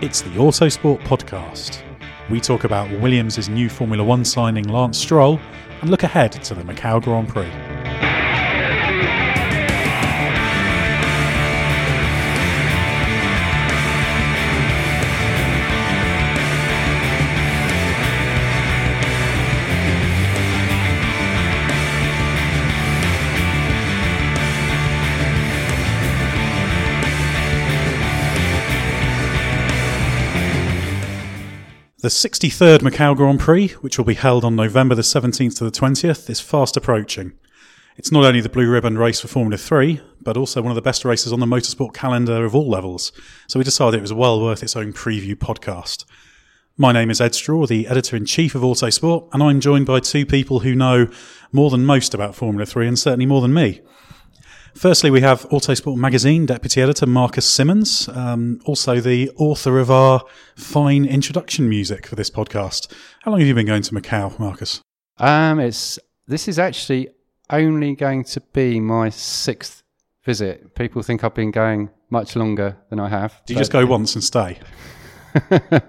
It's the Autosport Podcast. We talk about Williams' new Formula One signing Lance Stroll and look ahead to the Macau Grand Prix. The 63rd Macau Grand Prix, which will be held on November the 17th to the 20th, is fast approaching. It's not only the blue ribbon race for Formula 3, but also one of the best races on the motorsport calendar of all levels, so we decided it was well worth its own preview podcast. My name is Edd Straw, the editor in chief of Autosport, and I'm joined by two people who know more than most about Formula 3 and certainly more than me. Firstly, we have Autosport Magazine deputy editor Marcus Simmons, um, also the author of our fine introduction music for this podcast. How long have you been going to Macau, Marcus? Um, it's this is actually only going to be my sixth visit. People think I've been going much longer than I have. Do you just go once and stay?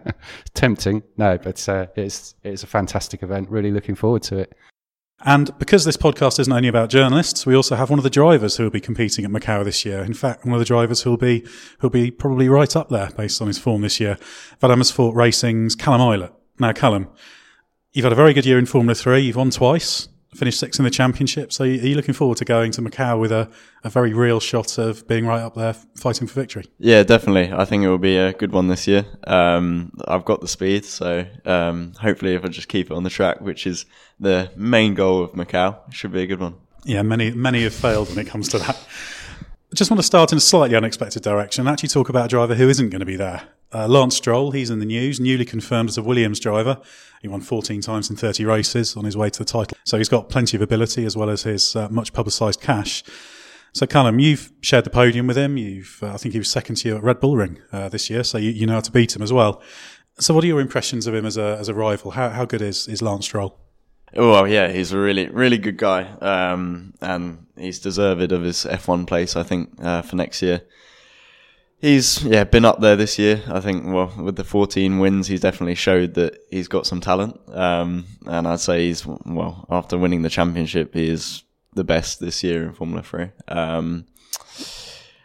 Tempting, no, but uh, it's it's a fantastic event. Really looking forward to it. And because this podcast isn't only about journalists, we also have one of the drivers who will be competing at Macau this year. In fact, one of the drivers who'll be who'll be probably right up there based on his form this year. Van Amersfoort Racing's Callum Ilott. Now, Callum, you've had a very good year in Formula Three. You've won twice, finished sixth in the championship. So, are you looking forward to going to Macau with a, a very real shot of being right up there, fighting for victory? Yeah, definitely. I think it will be a good one this year. Um, I've got the speed, so um, hopefully, if I just keep it on the track, which is the main goal of Macau, it should be a good one. Yeah, many many have failed when it comes to that. I just want to start in a slightly unexpected direction and actually talk about a driver who isn't going to be there. Uh, Lance Stroll, he's in the news, newly confirmed as a Williams driver. He won 14 times in 30 races on his way to the title. So he's got plenty of ability as well as his uh, much publicised cash. So Callum, you've shared the podium with him. You've, uh, I think he was second to you at Red Bull Ring uh, this year, so you, you know how to beat him as well. So what are your impressions of him as a, as a rival? How, how good is, is Lance Stroll? Oh, well, yeah, he's a really, really good guy, um, and he's deserved of his F1 place, I think, uh, for next year. He's yeah been up there this year. I think well with the 14 wins, he's definitely showed that he's got some talent. Um, and I'd say he's well after winning the championship, he is the best this year in Formula Three. Um,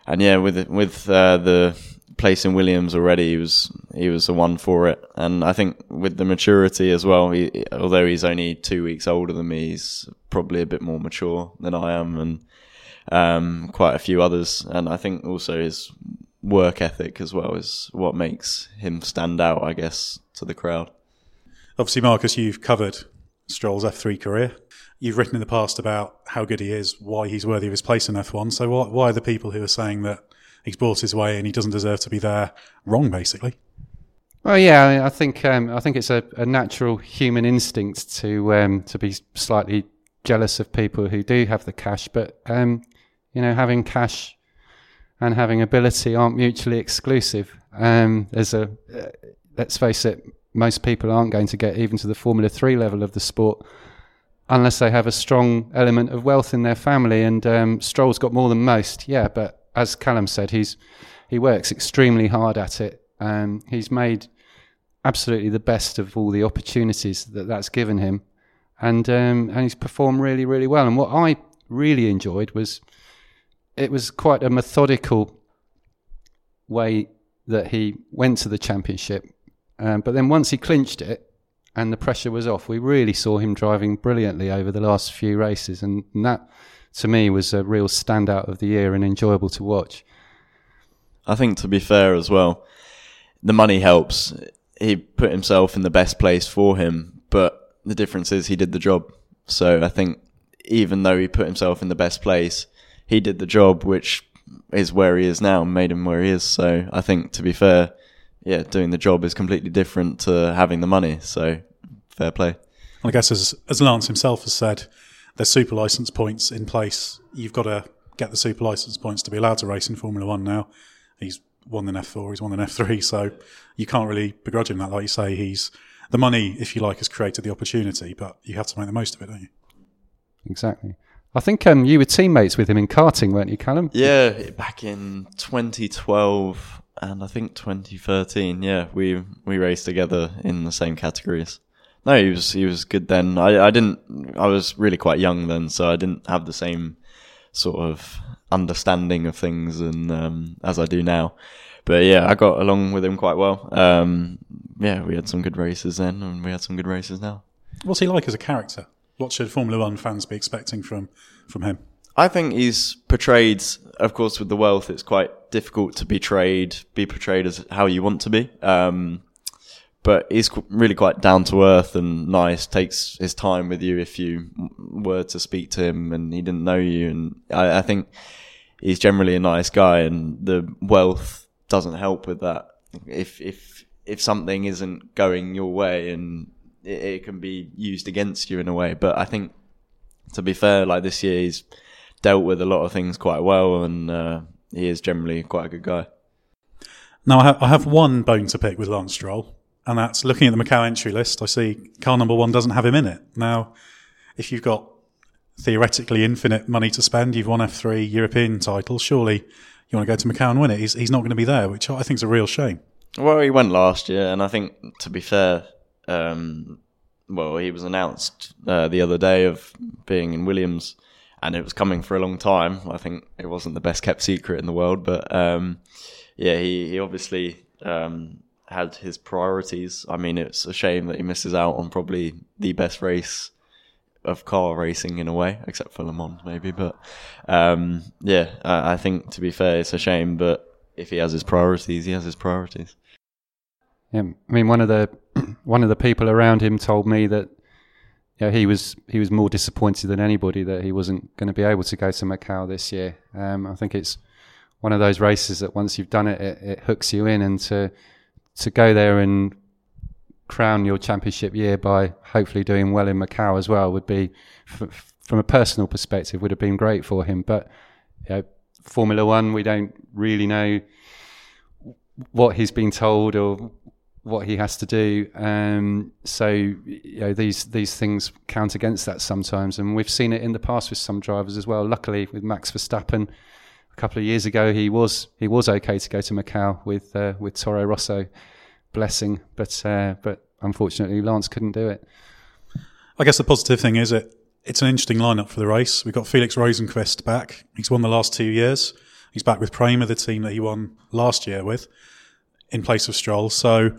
and yeah, with with uh, the place in Williams already, he was he was the one for it. And I think with the maturity as well, he, although he's only two weeks older than me, he's probably a bit more mature than I am, and um, quite a few others. And I think also his work ethic as well is what makes him stand out, I guess, to the crowd. Obviously, Marcus, you've covered Stroll's F3 career. You've written in the past about how good he is, why he's worthy of his place in F1. So, why, why are the people who are saying that he's bought his way and he doesn't deserve to be there wrong, basically? Well, yeah, I think um, I think it's a, a, natural human instinct to um, to be slightly jealous of people who do have the cash, but um, you know, having cash and having ability aren't mutually exclusive. Um, there's a uh, let's face it, most people aren't going to get even to the Formula Three level of the sport unless they have a strong element of wealth in their family. And um, Stroll's got more than most, yeah. But as Callum said, he's he works extremely hard at it. Um, he's made absolutely the best of all the opportunities that that's given him, and um, and he's performed really really well. And what I really enjoyed was it was quite a methodical way that he went to the championship. Um, but then once he clinched it and the pressure was off, we really saw him driving brilliantly over the last few races, and, and that to me was a real standout of the year and enjoyable to watch. I think to be fair as well, the money helps he put himself in the best place for him, but the difference is he did the job. So I think even though he put himself in the best place, he did the job, which is where he is now, and made him where he is. So I think to be fair, yeah, doing the job is completely different to having the money. So fair play. I guess as as Lance himself has said, there's super license points in place. You've got to get the super license points to be allowed to race in Formula One now. He's won an F4, he's won an F3, so you can't really begrudge him that. Like you say, he's the money, if you like, has created the opportunity, but you have to make the most of it, don't you? Exactly. I think um, you were teammates with him in karting, weren't you, Callum? Yeah, back in 2012 and I think 2013. Yeah, we we raced together in the same categories. No, he was he was good then. I I didn't. I was really quite young then, so I didn't have the same sort of understanding of things and um, as I do now. But yeah, I got along with him quite well. Um, yeah, we had some good races then, and we had some good races now. What's he like as a character? What should Formula One fans be expecting from from him? I think he's portrayed, of course, with the wealth. It's quite difficult to be portrayed, be portrayed as how you want to be. Um, but he's really quite down to earth and nice. Takes his time with you if you were to speak to him and he didn't know you. And I, I think he's generally a nice guy, and the wealth doesn't help with that. If if if something isn't going your way, and it, it can be used against you in a way. But I think, to be fair, like this year, he's dealt with a lot of things quite well, and uh, he is generally quite a good guy. Now, I I have one bone to pick with Lance Stroll and that's looking at the Macau entry list. I see car number one doesn't have him in it. Now, if you've got theoretically infinite money to spend, you've won F3 European title, surely you want to go to Macau and win it. He's, he's not going to be there, which I think is a real shame. Well, he went last year, and I think, to be fair, um, well, he was announced uh, the other day of being in Williams, and it was coming for a long time. I think it wasn't the best kept secret in the world, but um, yeah, he, he obviously um, had his priorities. I mean, it's a shame that he misses out on probably the best race of car racing in a way, except for Le Mans maybe. But um, yeah, I, I think to be fair, it's a shame. But if he has his priorities, he has his priorities. Yeah, I mean, one of the one of the people around him told me that yeah, he was he was more disappointed than anybody that he wasn't going to be able to go to Macau this year. Um, I think it's one of those races that once you've done it, it, it hooks you in, and to to go there and crown your championship year by hopefully doing well in Macau as well would be, f- from a personal perspective, would have been great for him. But you know, Formula One, we don't really know what he's been told or what he has to do. Um, so you know these these things count against that sometimes, and we've seen it in the past with some drivers as well. Luckily, with Max Verstappen, a couple of years ago, he was he was okay to go to Macau with uh, with Toro Rosso, blessing, but uh, but unfortunately Lance couldn't do it. I guess the positive thing is it it's an interesting lineup for the race. We've got Felix Rosenqvist back. He's won the last two years. He's back with Prema, the team that he won last year with, in place of Stroll. So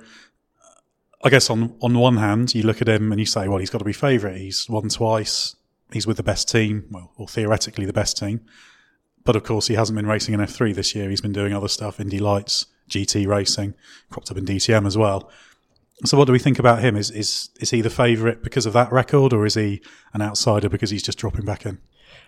I guess on on one hand, you look at him and you say, well, he's got to be favourite. He's won twice. He's with the best team, well, or theoretically the best team. But of course, he hasn't been racing in F3 this year. He's been doing other stuff, Indy Lights, GT racing, cropped up in DTM as well. So, what do we think about him? Is is is he the favourite because of that record, or is he an outsider because he's just dropping back in?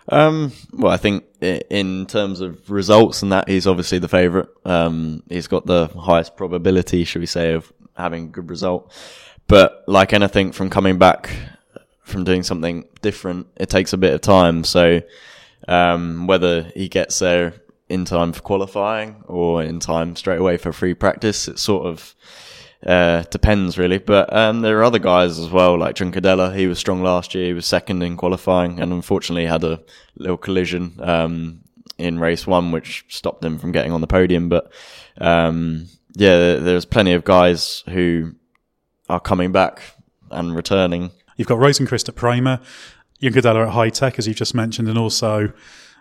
Um, well, I think in terms of results and that, he's obviously the favourite. Um, he's got the highest probability, should we say, of having a good result. But like anything from coming back from doing something different, it takes a bit of time. So um, whether he gets there in time for qualifying or in time straight away for free practice, it sort of uh, depends really. But um, there are other guys as well, like Juncadella. He was strong last year. He was second in qualifying, and unfortunately had a little collision um, in race one, which stopped him from getting on the podium. But um, yeah, there's plenty of guys who are coming back and returning. You've got Rosenqvist at Prema, Juncadella at Hitech, as you've just mentioned, and also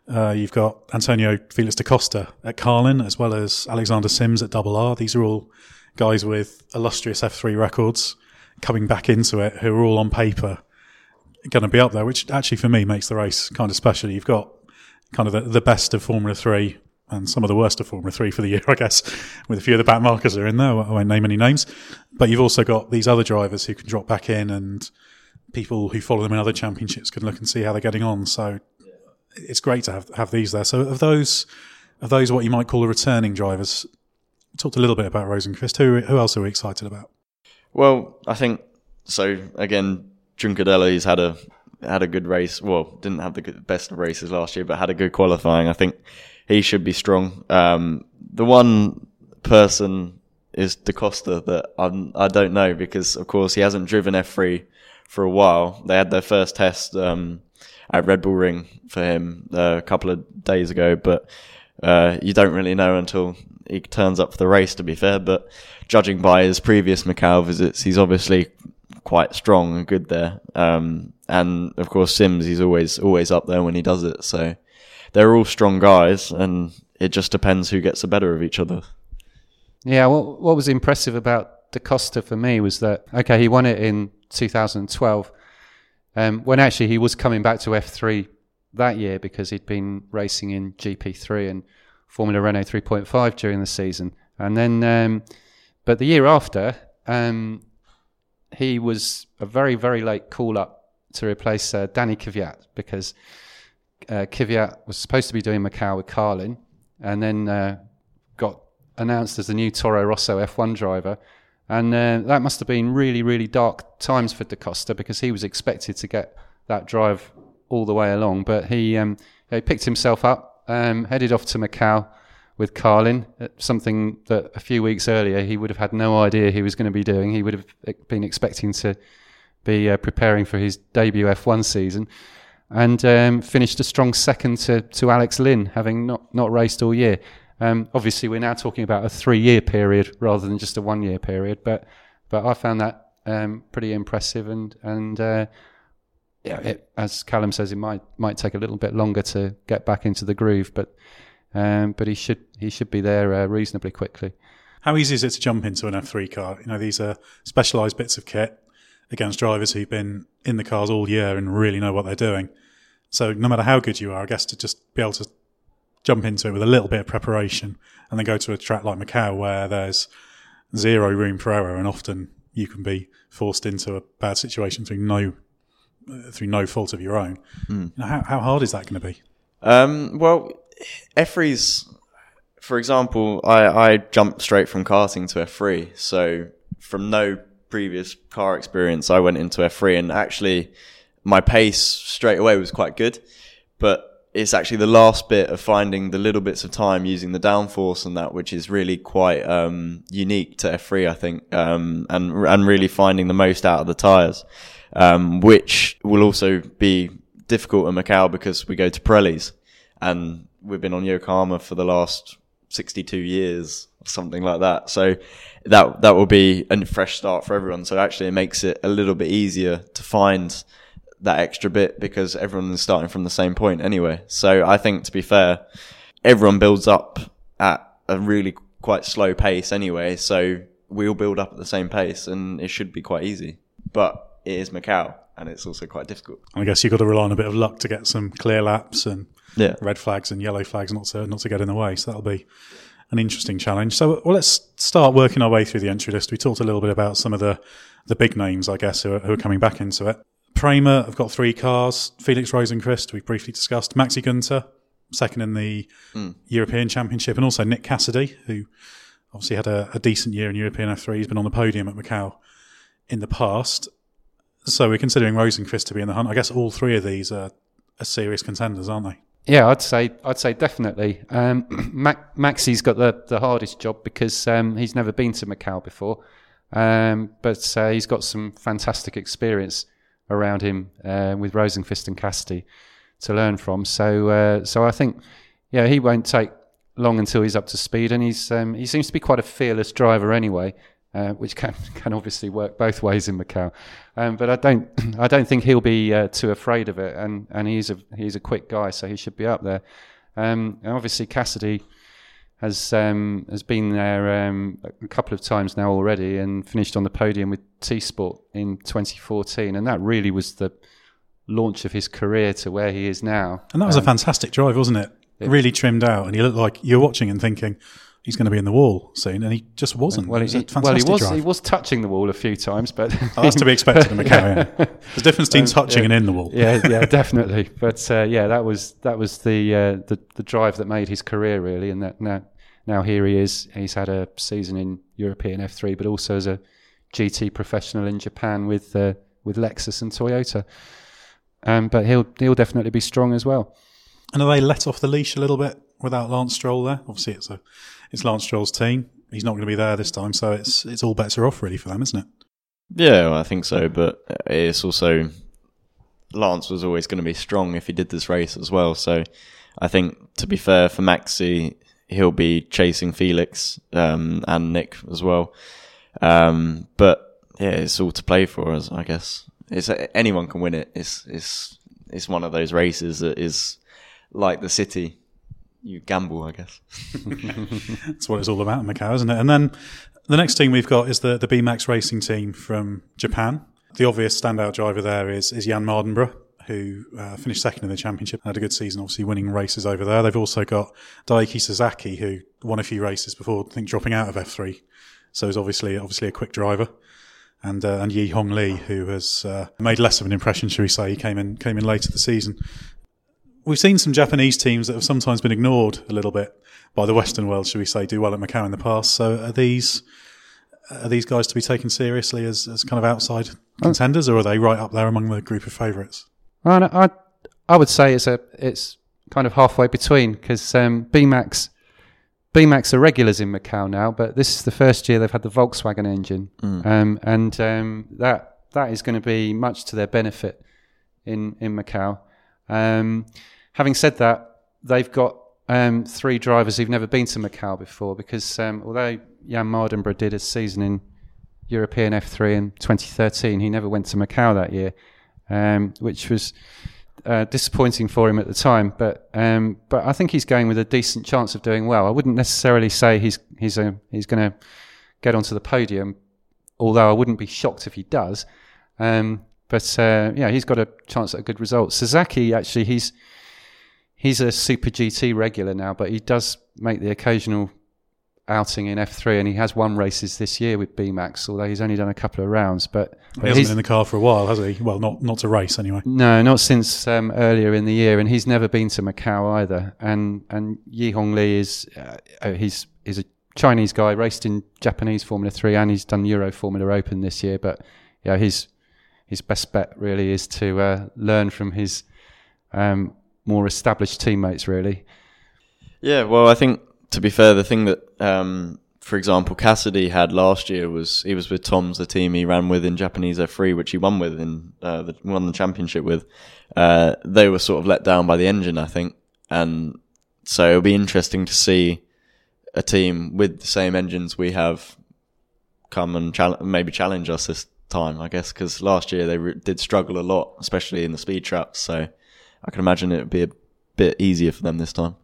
uh, you've got Antonio Felix da Costa at Carlin, as well as Alexander Sims at Double R. These are all guys with illustrious F3 records coming back into it, who are all on paper going to be up there, which actually for me makes the race kind of special. You've got kind of the, the best of Formula 3 and some of the worst of Formula 3 for the year, I guess, with a few of the back markers are in there. I won't name any names. But you've also got these other drivers who can drop back in and people who follow them in other championships can look and see how they're getting on. So it's great to have, have these there. So of those, of those, what you might call the returning drivers, talked a little bit about Rosenqvist. Who, who else are we excited about? Well, I think so. Again, Juncadella, he's had a had a good race. Well, didn't have the best of races last year, but had a good qualifying. I think he should be strong. Um, the one person is Da Costa that I'm, I do not know because, of course, he hasn't driven F3 for a while. They had their first test um, at Red Bull Ring for him uh, a couple of days ago, but uh, you don't really know until he turns up for the race. To be fair, but judging by his previous Macau visits, he's obviously quite strong and good there. Um, and of course, Sims, he's always always up there when he does it. So they're all strong guys, and it just depends who gets the better of each other. Yeah, what what was impressive about Da Costa for me was that okay, he won it in 2012, um, when actually he was coming back to F3 that year because he'd been racing in GP3 and Formula Renault 3.5 during the season, and then um, but the year after. Um, he was a very, very late call up to replace uh, Danny Kvyat because uh, Kvyat was supposed to be doing Macau with Carlin, and then uh, got announced as the new Toro Rosso F1 driver. And uh, that must have been really, really dark times for Da Costa because he was expected to get that drive all the way along. But he, um, he picked himself up, um, headed off to Macau with Carlin, something that a few weeks earlier he would have had no idea he was going to be doing. He would have been expecting to be uh, preparing for his debut F1 season and um, finished a strong second to, to Alex Lynn, having not, not raced all year. Um, obviously, we're now talking about a three year period rather than just a one year period, but but I found that um, pretty impressive. And and uh, yeah, it, as Callum says, it might might take a little bit longer to get back into the groove, but um, but he should he should be there uh, reasonably quickly. How easy is it to jump into an F3 car? You know, these are specialised bits of kit against drivers who've been in the cars all year and really know what they're doing. So no matter how good you are, I guess to just be able to jump into it with a little bit of preparation and then go to a track like Macau where there's zero room for error and often you can be forced into a bad situation through no through no fault of your own. Mm. You know, how, how hard is that going to be? Um, well, F3's, for example, I, I jumped straight from karting to F3. So from no previous car experience, I went into F3 and actually my pace straight away was quite good, but it's actually the last bit of finding the little bits of time using the downforce and that, which is really quite um, unique to F3, I think, um, and and really finding the most out of the tires, um, which will also be difficult in Macau because we go to Pirellis, and we've been on Yokohama for the last 62 years, or something like that. So that that will be a fresh start for everyone. So actually, it makes it a little bit easier to find that extra bit because everyone is starting from the same point anyway. So I think to be fair, everyone builds up at a really quite slow pace anyway, so we all build up at the same pace, and it should be quite easy. But it is Macau, and it's also quite difficult. I guess you've got to rely on a bit of luck to get some clear laps and Yeah. red flags and yellow flags not to not to get in the way. So that'll be an interesting challenge. So well, let's start working our way through the entry list. We talked a little bit about some of the the big names, I guess, who are, who are coming back into it. Prema have got three cars. Felix Rosenqvist, we've briefly discussed. Maxi Günther, second in the European Championship, and also Nick Cassidy, who obviously had a, a decent year in European F3. He's been on the podium at Macau in the past. So we're considering Rosenqvist to be in the hunt. I guess all three of these are, are serious contenders, aren't they? Yeah, I'd say I'd say definitely. Um, Mac, Maxi's got the, the hardest job because um, he's never been to Macau before, um, but uh, he's got some fantastic experience around him uh, with Rosenqvist and Cassidy to learn from. So uh, so I think yeah he won't take long until he's up to speed, and he's um, he seems to be quite a fearless driver anyway. Uh, which can can obviously work both ways in Macau, um, but I don't I don't think he'll be uh, too afraid of it, and, and he's a he's a quick guy, so he should be up there. Um, and obviously Cassidy has um, has been there um, a couple of times now already, and finished on the podium with T Sport in 2014, and that really was the launch of his career to where he is now. And that was a fantastic drive, wasn't it? Really trimmed out, and he looked like you're watching and thinking he's going to be in the wall soon, and he just wasn't. Well, it was he, well, he was drive. he was touching the wall a few times, but Oh, that's to be expected in Macau. yeah. There's a difference between touching and in the wall. yeah, yeah, definitely. But uh, yeah, that was that was the, uh, the the drive that made his career really, and that now now here he is. He's had a season in European F3, but also as a GT professional in Japan with uh, with Lexus and Toyota. Um, but he'll he'll definitely be strong as well. And are they let off the leash a little bit without Lance Stroll there? Obviously, it's a it's Lance Stroll's team. He's not going to be there this time, so it's it's all bets are off really for them, isn't it? Yeah, well, I think so, but it's also Lance was always going to be strong if he did this race as well. So I think, to be fair, for Maxi, he'll be chasing Felix um, and Nick as well. Um, but yeah, it's all to play for us, I guess. It's anyone can win it. It's it's it's one of those races that is like the city. You gamble, I guess. That's what it's all about in Macau, isn't it? And then the next team we've got is the the BMAX racing team from Japan. The obvious standout driver there is is Jann Mardenborough, who uh, finished second in the championship, had a good season, obviously winning races over there. They've also got Daiki Sasaki, who won a few races before, I think, dropping out of F3. So he's obviously obviously a quick driver. And uh, and Ye Hongli, who has uh, made less of an impression, shall we say? He came in came in later the season. We've seen some Japanese teams that have sometimes been ignored a little bit by the Western world, should we say, do well at Macau in the past. So are these are these guys to be taken seriously as, as kind of outside contenders, or are they right up there among the group of favourites? I, I, I would say it's a it's kind of halfway between because um, BMAX BMAX are regulars in Macau now, but this is the first year they've had the Volkswagen engine, um, and um, that that is going to be much to their benefit in in Macau. Um, having said that, they've got um, three drivers who've never been to Macau before because um, although Jann Mardenborough did a season in European F3 in 2013, he never went to Macau that year, um, which was uh, disappointing for him at the time. But um, but I think he's going with a decent chance of doing well. I wouldn't necessarily say he's he's a, he's going to get onto the podium, although I wouldn't be shocked if he does. Um, but uh, yeah, he's got a chance at a good result. Sasaki actually he's he's a Super GT regular now, but he does make the occasional outing in F3, and he has won races this year with BMAX, although he's only done a couple of rounds. But, He hasn't been in the car for a while, has he? Well, not not to race anyway. no, not since um, earlier in the year, and he's never been to Macau either. And and Ye Hongli is uh, uh, he's he's a Chinese guy, raced in Japanese Formula Three, and he's done Euro Formula Open this year. But yeah, his his best bet really is to uh, learn from his um, more established teammates. Really, Yeah, well, I think to be fair, the thing that, um, for example, Cassidy had last year was he was with Tom's the team he ran with in Japanese F3, which he won with in uh, the, won the championship with. Uh, they were sort of let down by the engine, I think, and so it'll be interesting to see a team with the same engines we have come and chal- maybe challenge us this time, I guess, because last year they re- did struggle a lot, especially in the speed traps. So I can imagine it would be a bit easier for them this time.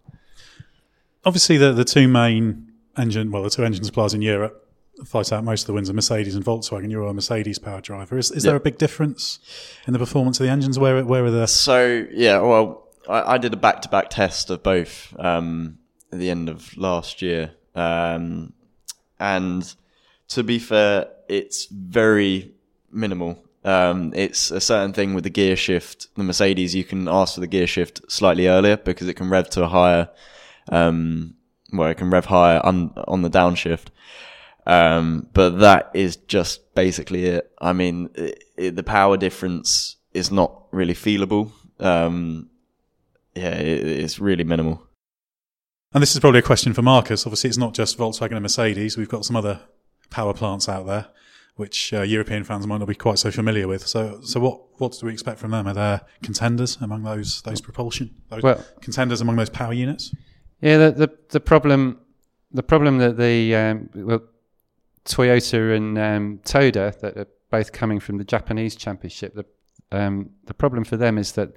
obviously the the two main engine, well, the two engine suppliers in Europe fight out most of the wins are Mercedes and Volkswagen. You're a Mercedes power driver. Is, is there a big difference in the performance of the engines? Where where are the So yeah, well, I, I did a back-to-back test of both um, at the end of last year, um, and to be fair, it's very minimal. Um, it's a certain thing with the gear shift. The Mercedes, you can ask for the gear shift slightly earlier because it can rev to a higher, um, it can rev higher on on the downshift. Um, but that is just basically it. I mean, it, it, the power difference is not really feelable. Um, yeah, it, it's really minimal. And this is probably a question for Marcus. Obviously, it's not just Volkswagen and Mercedes. We've got some other power plants out there, which uh, European fans might not be quite so familiar with. So, so what what do we expect from them? Are there contenders among those those propulsion those Well- contenders among those power units? Yeah, the the, the problem the problem that the um, well, Toyota and um, Toda that are both coming from the Japanese championship. The um, the problem for them is that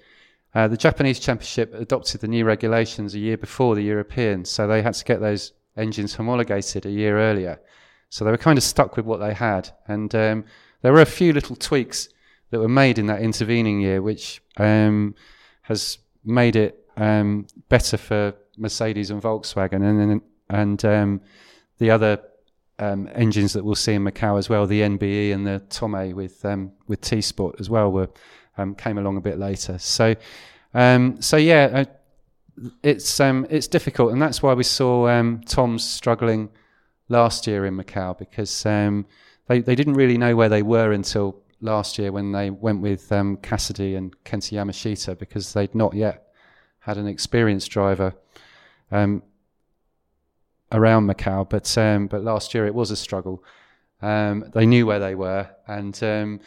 uh, the Japanese championship adopted the new regulations a year before the Europeans, so they had to get those engines homologated a year earlier. So they were kind of stuck with what they had, and um, there were a few little tweaks that were made in that intervening year, which um, has made it um, better for Mercedes and Volkswagen, and and, and um, the other um, engines that we'll see in Macau as well, the NBE and the Tomei with um, with T Sport as well, were came along a bit later. So, so yeah, uh, it's it's difficult, and that's why we saw Tom's struggling last year in Macau because um, they they didn't really know where they were until last year when they went with um, Cassidy and Kenta Yamashita because they'd not yet had an experienced driver um, around Macau. But um, but last year it was a struggle. Um, they knew where they were, and um,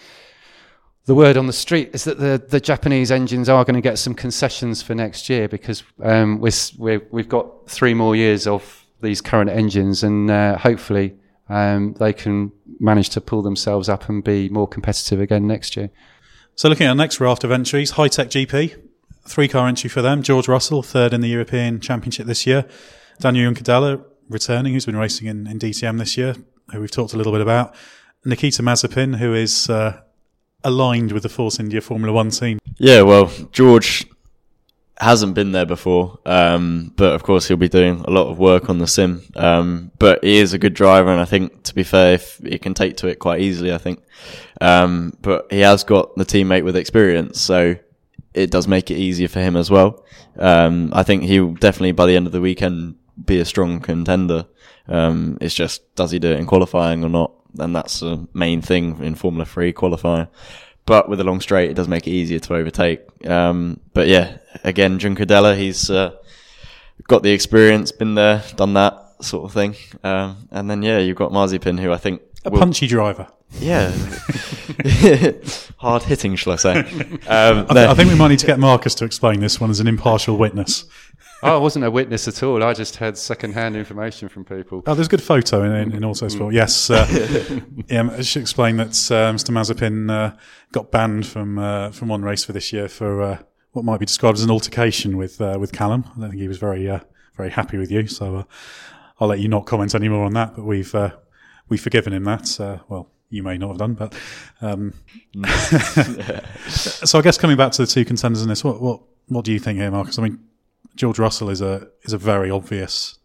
the word on the street is that the, the Japanese engines are going to get some concessions for next year because um, we're, we're, we've got three more years of these current engines, and uh, hopefully um, they can manage to pull themselves up and be more competitive again next year. So looking at our next raft of entries, Hitech GP, three car entry for them. George Russell, third in the European Championship this year. Daniel Juncadella returning, who's been racing in, in DTM this year, who we've talked a little bit about. Nikita Mazepin, who is uh, aligned with the Force India Formula One team. Yeah, well, George hasn't been there before, um, but of course he'll be doing a lot of work on the sim. Um, but he is a good driver, and I think, to be fair, if he can take to it quite easily, I think. Um, but he has got the teammate with experience, so it does make it easier for him as well. Um, I think he'll definitely, by the end of the weekend, be a strong contender. Um, it's just, does he do it in qualifying or not? And that's the main thing in Formula 3 qualifying. But with a long straight, it does make it easier to overtake. Um, but yeah, again, Juncadella, he's uh, got the experience, been there, done that sort of thing. Um, and then, yeah, you've got Mazepin, who I think. A will- punchy driver. Yeah. Hard hitting, shall I say. Um, I, no. I think we might need to get Marcus to explain this one as an impartial witness. I wasn't a witness at all. I just had second-hand information from people. Oh, there's a good photo in, in, in Autosport. Yes, uh, yeah, I should explain that uh, Mr. Mazepin uh, got banned from uh, from one race for this year for uh, what might be described as an altercation with uh, with Callum. I don't think he was very uh, very happy with you, so uh, I'll let you not comment any more on that. But we've uh, we've forgiven him that. Uh, well, you may not have done, but um, so I guess coming back to the two contenders in this, what what what do you think here, Marcus? I mean, George Russell is a is a very obvious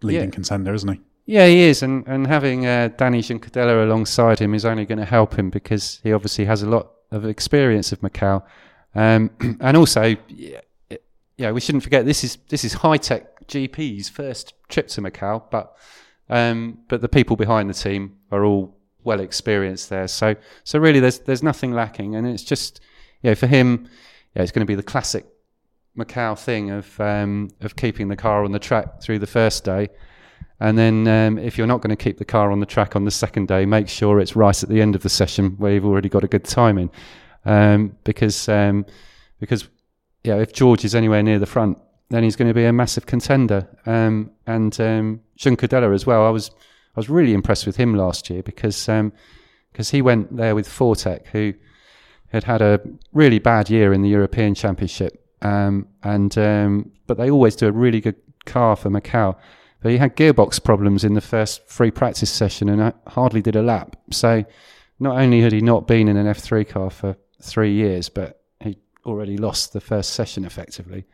leading Yeah. contender, isn't he? Yeah, he is, and and having uh, Danny Juncadella alongside him is only going to help him because he obviously has a lot of experience of Macau, um, and also, yeah, we shouldn't forget this is this is Hitech GP's first trip to Macau, but um, but the people behind the team are all well experienced there, so so really there's there's nothing lacking, and it's just yeah for him, yeah, it's going to be the classic Macau thing of um, of keeping the car on the track through the first day. And then, um, if you're not going to keep the car on the track on the second day, make sure it's right at the end of the session where you've already got a good time in, um, because um, because yeah, if George is anywhere near the front, then he's going to be a massive contender. Um, and um, Juncadella as well. I was I was really impressed with him last year because because he went there with Fortec, who had had a really bad year in the European Championship, um, and um, but they always do a really good car for Macau. But he had gearbox problems in the first free practice session and hardly did a lap. So not only had he not been in an F3 car for three years, but he already lost the first session effectively.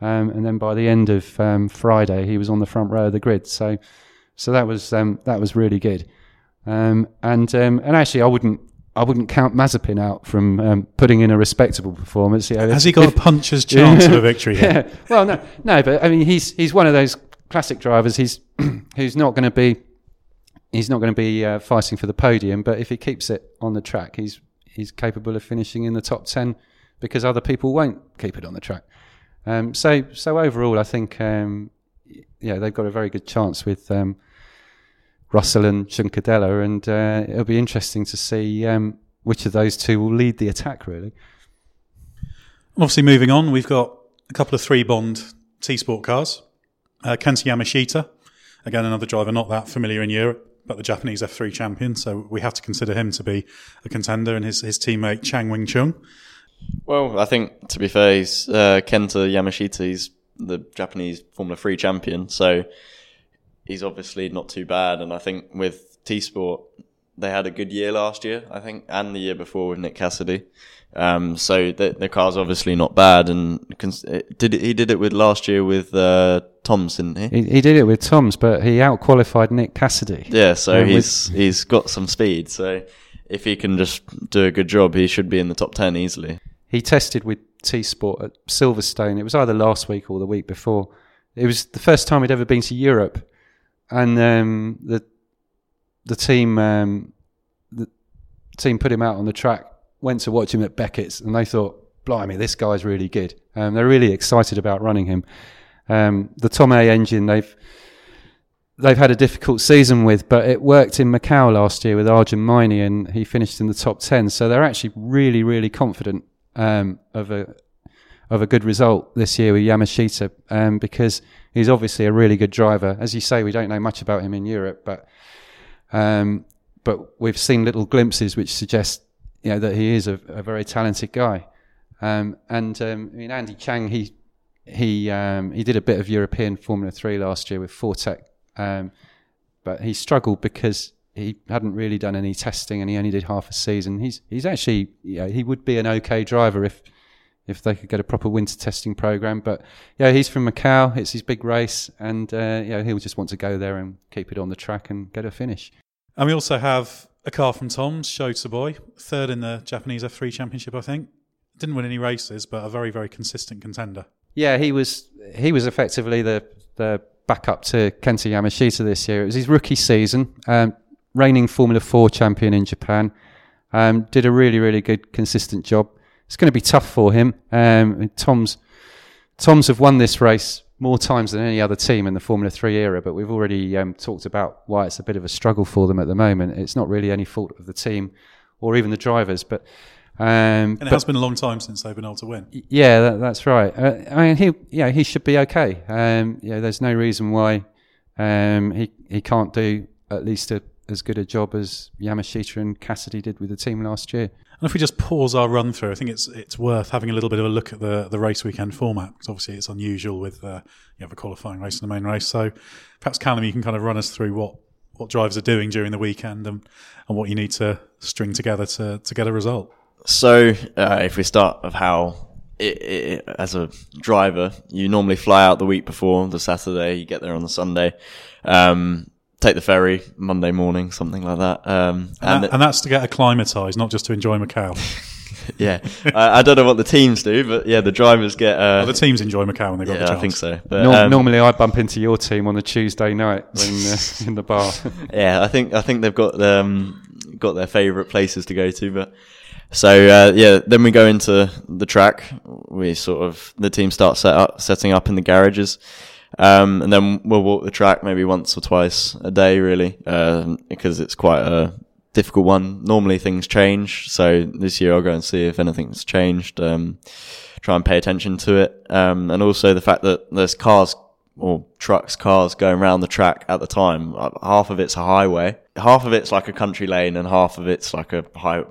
Um, and then by the end of um, Friday, he was on the front row of the grid. So, so that was um, that was really good. Um, and um, and actually, I wouldn't I wouldn't count Mazepin out from um, putting in a respectable performance. You know, Has if, he got if, a puncher's chance of a victory? Here? Yeah. Well, no, no, but I mean, he's he's one of those classic drivers. He's who's not going to be he's not going to be uh, fighting for the podium, but if he keeps it on the track, he's he's capable of finishing in the top ten because other people won't keep it on the track. Um, so so overall, I think um, yeah they've got a very good chance with um, Russell and Juncadella, and uh, it'll be interesting to see um, which of those two will lead the attack. Really. Obviously, moving on, we've got a couple of ThreeBond T Sport cars. Uh, Kenta Yamashita, again another driver not that familiar in Europe but the Japanese F3 champion, so we have to consider him to be a contender, and his, his teammate Chang Wing Chung. Well, I think to be fair, he's uh, Kenta Yamashita. He's the Japanese Formula Three champion, so he's obviously not too bad. And I think with T Sport, they had a good year last year, I think, and the year before with Nick Cassidy. Um, so the, the car's obviously not bad, and cons- did he did it with last year with uh, Toms, didn't he? he? he? did it with Toms, but he outqualified Nick Cassidy. Yeah, so he's with... he's got some speed. So if he can just do a good job, he should be in the top ten easily. He tested with T Sport at Silverstone. It was either last week or the week before. It was the first time he'd ever been to Europe, and um, the the team um, the team put him out on the track went to watch him at Beckett's and they thought, blimey, this guy's really good. Um, they're really excited about running him. Um, the Tomei engine, they've they've had a difficult season with, but it worked in Macau last year with Arjun Maini and he finished in the top 10. So they're actually really, really confident um, of a of a good result this year with Yamashita um, because he's obviously a really good driver. As you say, we don't know much about him in Europe, but um, but we've seen little glimpses which suggest you know that he is a, a very talented guy. Um, and um, I mean, Andy Chang, he he um, he did a bit of European Formula Three last year with Fortec, um, but he struggled because he hadn't really done any testing and he only did half a season. He's he's actually he would be an okay driver if if they could get a proper winter testing program. But yeah, he's from Macau. It's his big race, and uh, yeah, he'll just want to go there and keep it on the track and get a finish. And we also have a car from Tom's, Sho Tsuboi, third in the Japanese F3 Championship, I think. Didn't win any races, but a very, very consistent contender. Yeah, he was he was effectively the the backup to Kenta Yamashita this year. It was his rookie season, um, reigning Formula Four champion in Japan. Um, did a really, really good, consistent job. It's going to be tough for him. Um, Tom's Tom's have won this race more times than any other team in the Formula 3 era, but we've already um, talked about why it's a bit of a struggle for them at the moment. It's not really any fault of the team or even the drivers, but. Um, and it but, has been a long time since they've been able to win. Yeah, that, that's right. Uh, I mean, he, yeah, he should be okay. Um, yeah, there's no reason why um, he he can't do at least a, as good a job as Yamashita and Cassidy did with the team last year. And if we just pause our run through, I think it's it's worth having a little bit of a look at the the race weekend format because obviously it's unusual with uh, you have a qualifying race and the main race. So perhaps Callum, you can kind of run us through what what drivers are doing during the weekend and and what you need to string together to to get a result. So uh, if we start of how it, it, as a driver, you normally fly out the week before the Saturday, you get there on the Sunday. Um, take the ferry Monday morning, something like that. Um, and, and, that, and, that's to get acclimatized, not just to enjoy Macau. yeah, I, I, don't know what the teams do, but yeah, the drivers get. Uh, well, the teams enjoy Macau when they got yeah, the chance. I think so. But, um, normally, I bump into your team on a Tuesday night when, uh, in the bar. yeah, I think I think they've got um, got their favourite places to go to, but. So uh, yeah, then we go into the track. We sort of the team start set up, setting up in the garages. Um, and then we'll walk the track maybe once or twice a day, really, uh, because it's quite a difficult one. Normally things change, so this year I'll go and see if anything's changed. Um, try and pay attention to it, um, and also the fact that there's cars or trucks, cars going around the track at the time. Half of it's a highway, half of it's like a country lane, and half of it's like a high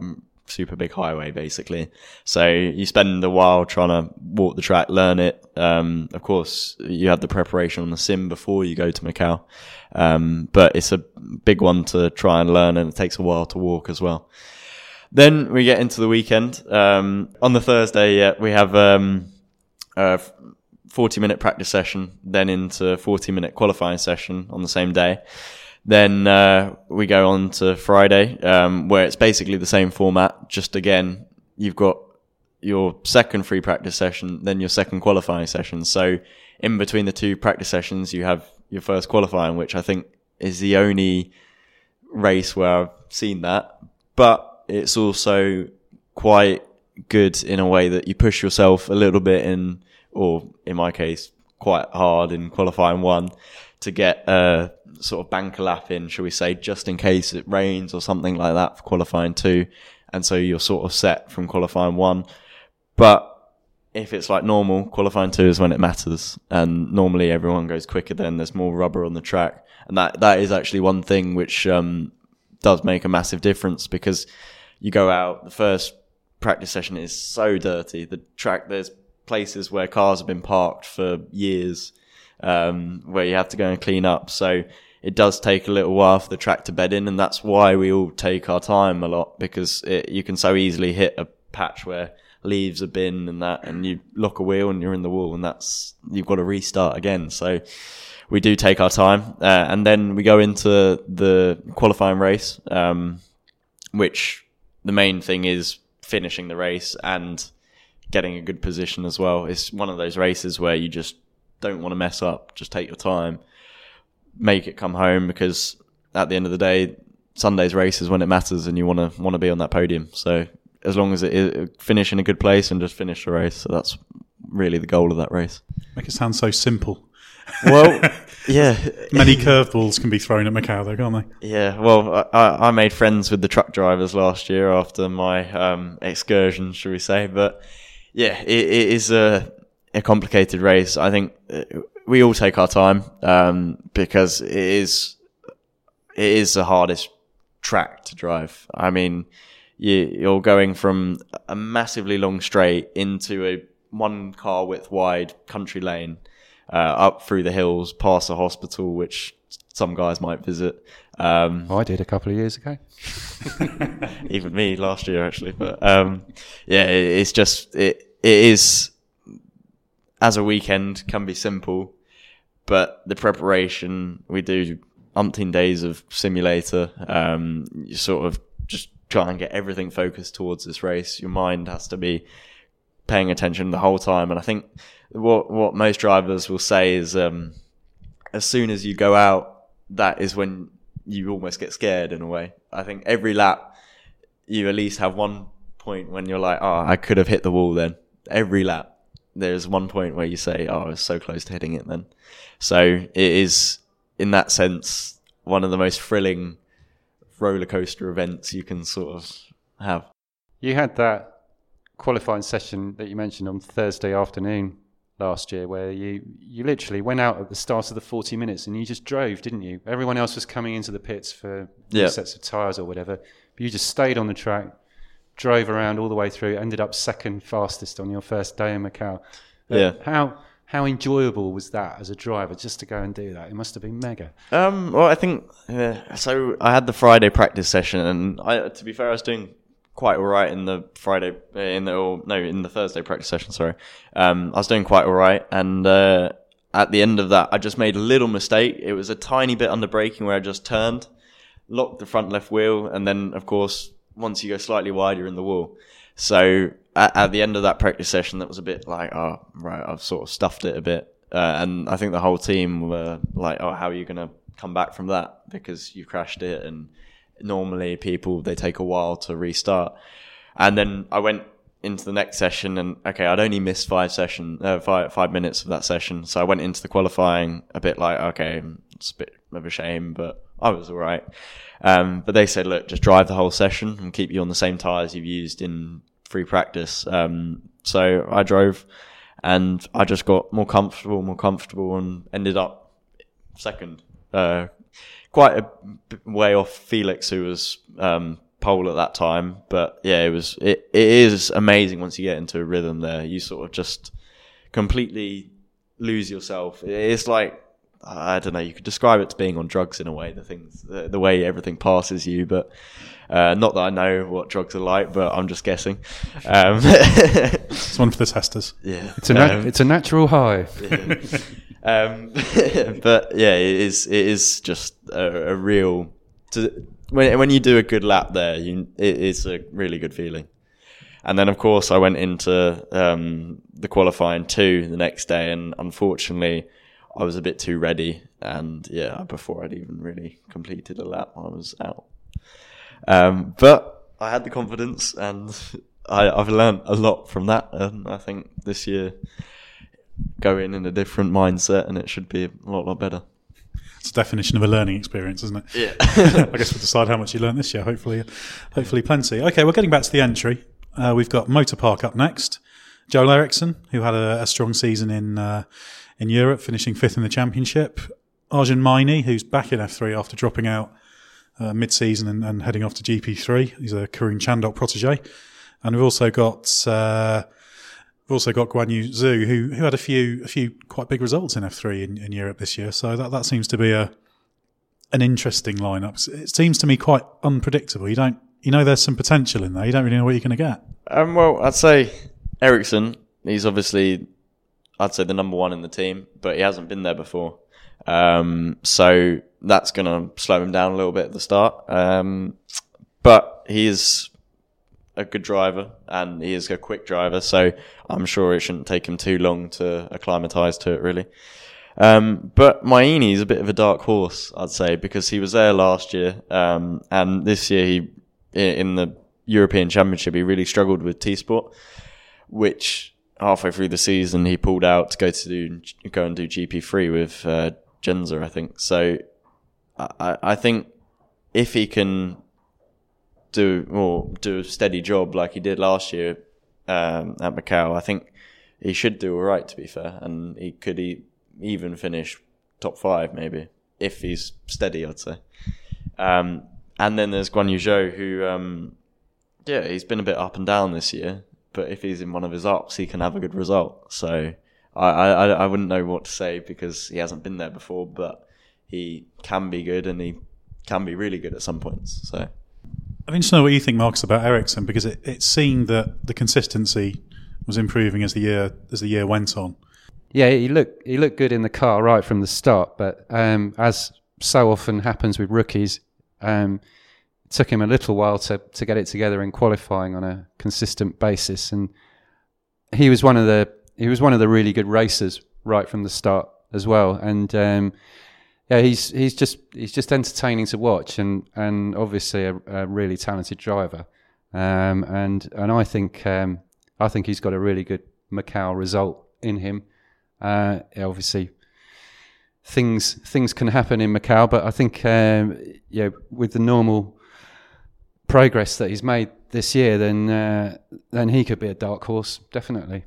super big highway basically. So you spend a while trying to walk the track, learn it. Um, of course, you have the preparation on the sim before you go to Macau, um, but it's a big one to try and learn, and it takes a while to walk as well. Then we get into the weekend. Um, on the Thursday, yeah, we have um, a 40 minute practice session, then into 40 minute qualifying session on the same day. Then uh, we go on to Friday, um, where it's basically the same format. Just again, you've got your second free practice session, then your second qualifying session. So in between the two practice sessions, you have your first qualifying, which I think is the only race where I've seen that. But it's also quite good in a way that you push yourself a little bit in, or in my case, quite hard in qualifying one to get a sort of bank lap in, shall we say, just in case it rains or something like that for qualifying two. And so you're sort of set from qualifying one. But if it's like normal, qualifying two is when it matters. And normally everyone goes quicker then, there's more rubber on the track. And that, that is actually one thing which, um, does make a massive difference because you go out, the first practice session is so dirty. The track, there's places where cars have been parked for years, um, where you have to go and clean up. So it does take a little while for the track to bed in. And that's why we all take our time a lot because it, you can so easily hit a patch where leaves have been and that, and you lock a wheel and you're in the wall and that's, you've got to restart again. So, we do take our time, uh, and then we go into the qualifying race, um, which the main thing is finishing the race and getting a good position as well. It's one of those races where you just don't want to mess up. Just take your time, make it come home because at the end of the day, Sunday's race is when it matters, and you want to want to be on that podium. So as long as it is finish in a good place and just finish the race, so that's really the goal of that race. Make it sound so simple. Well, yeah. Many curveballs can be thrown at Macau, though, can't they? Yeah. Well, I, I made friends with the truck drivers last year after my um, excursion, should we say? But yeah, it, it is a, a complicated race. I think uh, we all take our time um, because it is it is the hardest track to drive. I mean, you, you're going from a massively long straight into a one car width wide country lane uh, up through the hills, past a hospital, which some guys might visit. Um, I did a couple of years ago. even me last year, actually. But um, yeah, it, it's just it it is as a weekend can be simple, but the preparation we do umpteen days of simulator. Um, you sort of just try and get everything focused towards this race. Your mind has to be paying attention the whole time, and I think what what most drivers will say is um, as soon as you go out, that is when you almost get scared in a way. I think every lap you at least have one point when you're like, oh, I could have hit the wall then. Every lap, there's one point where you say, oh, I was so close to hitting it then. So it is, in that sense, one of the most thrilling roller coaster events you can sort of have. You had that qualifying session that you mentioned on Thursday afternoon last year where you you literally went out at the start of the 40 minutes and you just drove didn't you everyone else was coming into the pits for yeah. sets of tires or whatever but you just stayed on the track drove around all the way through ended up second fastest on your first day in Macau but yeah how how enjoyable was that as a driver just to go and do that it must have been mega um well i think uh, so i had the friday practice session and i to be fair i was doing quite all right in the Friday in the or no in the Thursday practice session. Sorry, um, I was doing quite all right, and uh, at the end of that, I just made a little mistake. It was a tiny bit under braking where I just turned, locked the front left wheel, and then of course once you go slightly wide, you're in the wall. So at, at the end of that practice session, that was a bit like, oh right, I've sort of stuffed it a bit, uh, and I think the whole team were like, oh, how are you going to come back from that because you crashed it and normally people they take a while to restart. And then I went into the next session and okay, I'd only missed five session, uh, five five minutes of that session, so I went into the qualifying a bit like okay, it's a bit of a shame, but I was all right. Um, but they said, look, just drive the whole session and keep you on the same tires you've used in free practice. Um, so I drove, and I just got more comfortable, more comfortable, and ended up second. Uh, quite a way off Felix, who was um, pole at that time. But yeah, it was it, it is amazing once you get into a rhythm there. You sort of just completely lose yourself. It's like I don't know. You could describe it to being on drugs in a way. The things, the, the way everything passes you, but uh, not that I know what drugs are like, but I'm just guessing. Um, it's one for the testers. Yeah, it's a na- um, it's a natural high. Yeah. um, but yeah, it is it is just a, a real. To, when when you do a good lap there, you it is a really good feeling. And then, of course, I went into um, the qualifying two the next day, and unfortunately, I was a bit too ready. And yeah, before I'd even really completed a lap, I was out. Um, but I had the confidence, and I, have learned a lot from that. And I think this year, go in in a different mindset, and it should be a lot, lot better. It's a definition of a learning experience, isn't it? Yeah. I guess we'll decide how much you learned this year. Hopefully, hopefully plenty. Okay, we're getting back to the entry. Uh, we've got Motopark up next. Joel Eriksson, who had a, a strong season in uh, in Europe, finishing fifth in the championship. Arjun Maini, who's back in F3 after dropping out uh, mid-season and, and, heading off to GP3. He's a Karun Chandhok protege. And we've also got uh, we've also got Guan Yu Zhou, who who had a few a few quite big results in F3 in, in Europe this year. So that that seems to be a an interesting lineup. It seems to me quite unpredictable. You don't you know there's some potential in there. You don't really know what you're going to get. Um, well, I'd say Eriksson. He's obviously I'd say the number one in the team, but he hasn't been there before. Um, so that's going to slow him down a little bit at the start. Um, but he is a good driver and he is a quick driver, so I'm sure it shouldn't take him too long to acclimatise to it, really. Um, but Maini is a bit of a dark horse, I'd say, because he was there last year, um, and this year he, in the European Championship, he really struggled with T Sport, which halfway through the season he pulled out to go to do, go and do GP3 with uh, Jenzer, I think. So I, I think if he can do or do a steady job like he did last year um, at Macau, I think he should do all right. To be fair, and he could e- even finish top five maybe if he's steady. I'd say. Um, and then there's Guan Yu Zhou, who um, yeah, he's been a bit up and down this year but if he's in one of his ups, he can have a good result. So I, I, I wouldn't know what to say because he hasn't been there before, but he can be good and he can be really good at some points. So I'm interested to know what you think, Marcus, about Eriksson because it, it seemed that the consistency was improving as the year as the year went on. Yeah, he looked he looked good in the car right from the start, but um, as so often happens with rookies, um, it took him a little while to, to get it together in qualifying on a consistent basis. And he was one of the he was one of the really good racers right from the start as well. And um, yeah, he's he's just he's just entertaining to watch, and and obviously a, a really talented driver. Um, and and I think um, I think he's got a really good Macau result in him. Uh, obviously, things things can happen in Macau, but I think um, yeah, with the normal progress that he's made this year, then uh, then he could be a dark horse, definitely.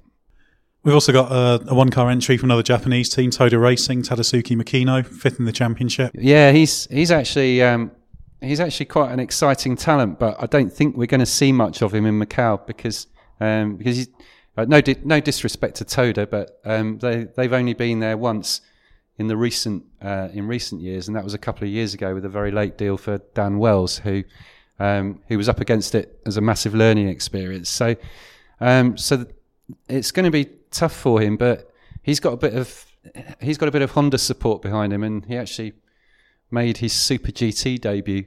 We've also got a, a one car entry from another Japanese team, Toda Racing, Tadasuke Makino, fifth in the championship. Yeah, he's he's actually um, he's actually quite an exciting talent, but I don't think we're going to see much of him in Macau because um, because he's uh, no di- no disrespect to Toda, but um, they they've only been there once in the recent uh, in recent years, and that was a couple of years ago with a very late deal for Dan Wells, who um, who was up against it as a massive learning experience. So, um, so it's going to be tough for him, but he's got a bit of he's got a bit of Honda support behind him, and he actually made his Super GT debut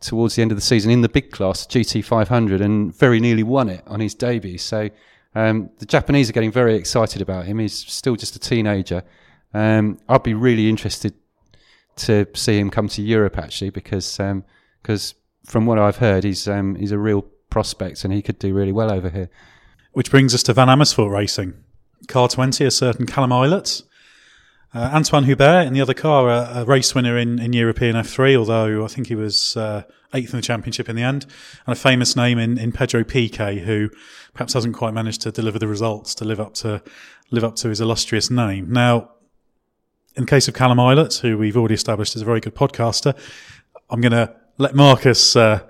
towards the end of the season in the big class GT 500 and very nearly won it on his debut. So um, the Japanese are getting very excited about him. He's still just a teenager. Um, I'd be really interested to see him come to Europe actually because because um, from what I've heard, he's um, he's a real prospect and he could do really well over here. Which brings us to Van Amersfoort Racing. Car 20, a certain Callum Ilott. Uh, Antoine Hubert in the other car, a, a, race winner in, in European F3, although I think he was uh, eighth in the championship in the end. And a famous name in, in Pedro Piquet, who perhaps hasn't quite managed to deliver the results to live up to live up to his illustrious name. Now, in the case of Callum Ilott, who we've already established is a very good podcaster, I'm going to let Marcus uh,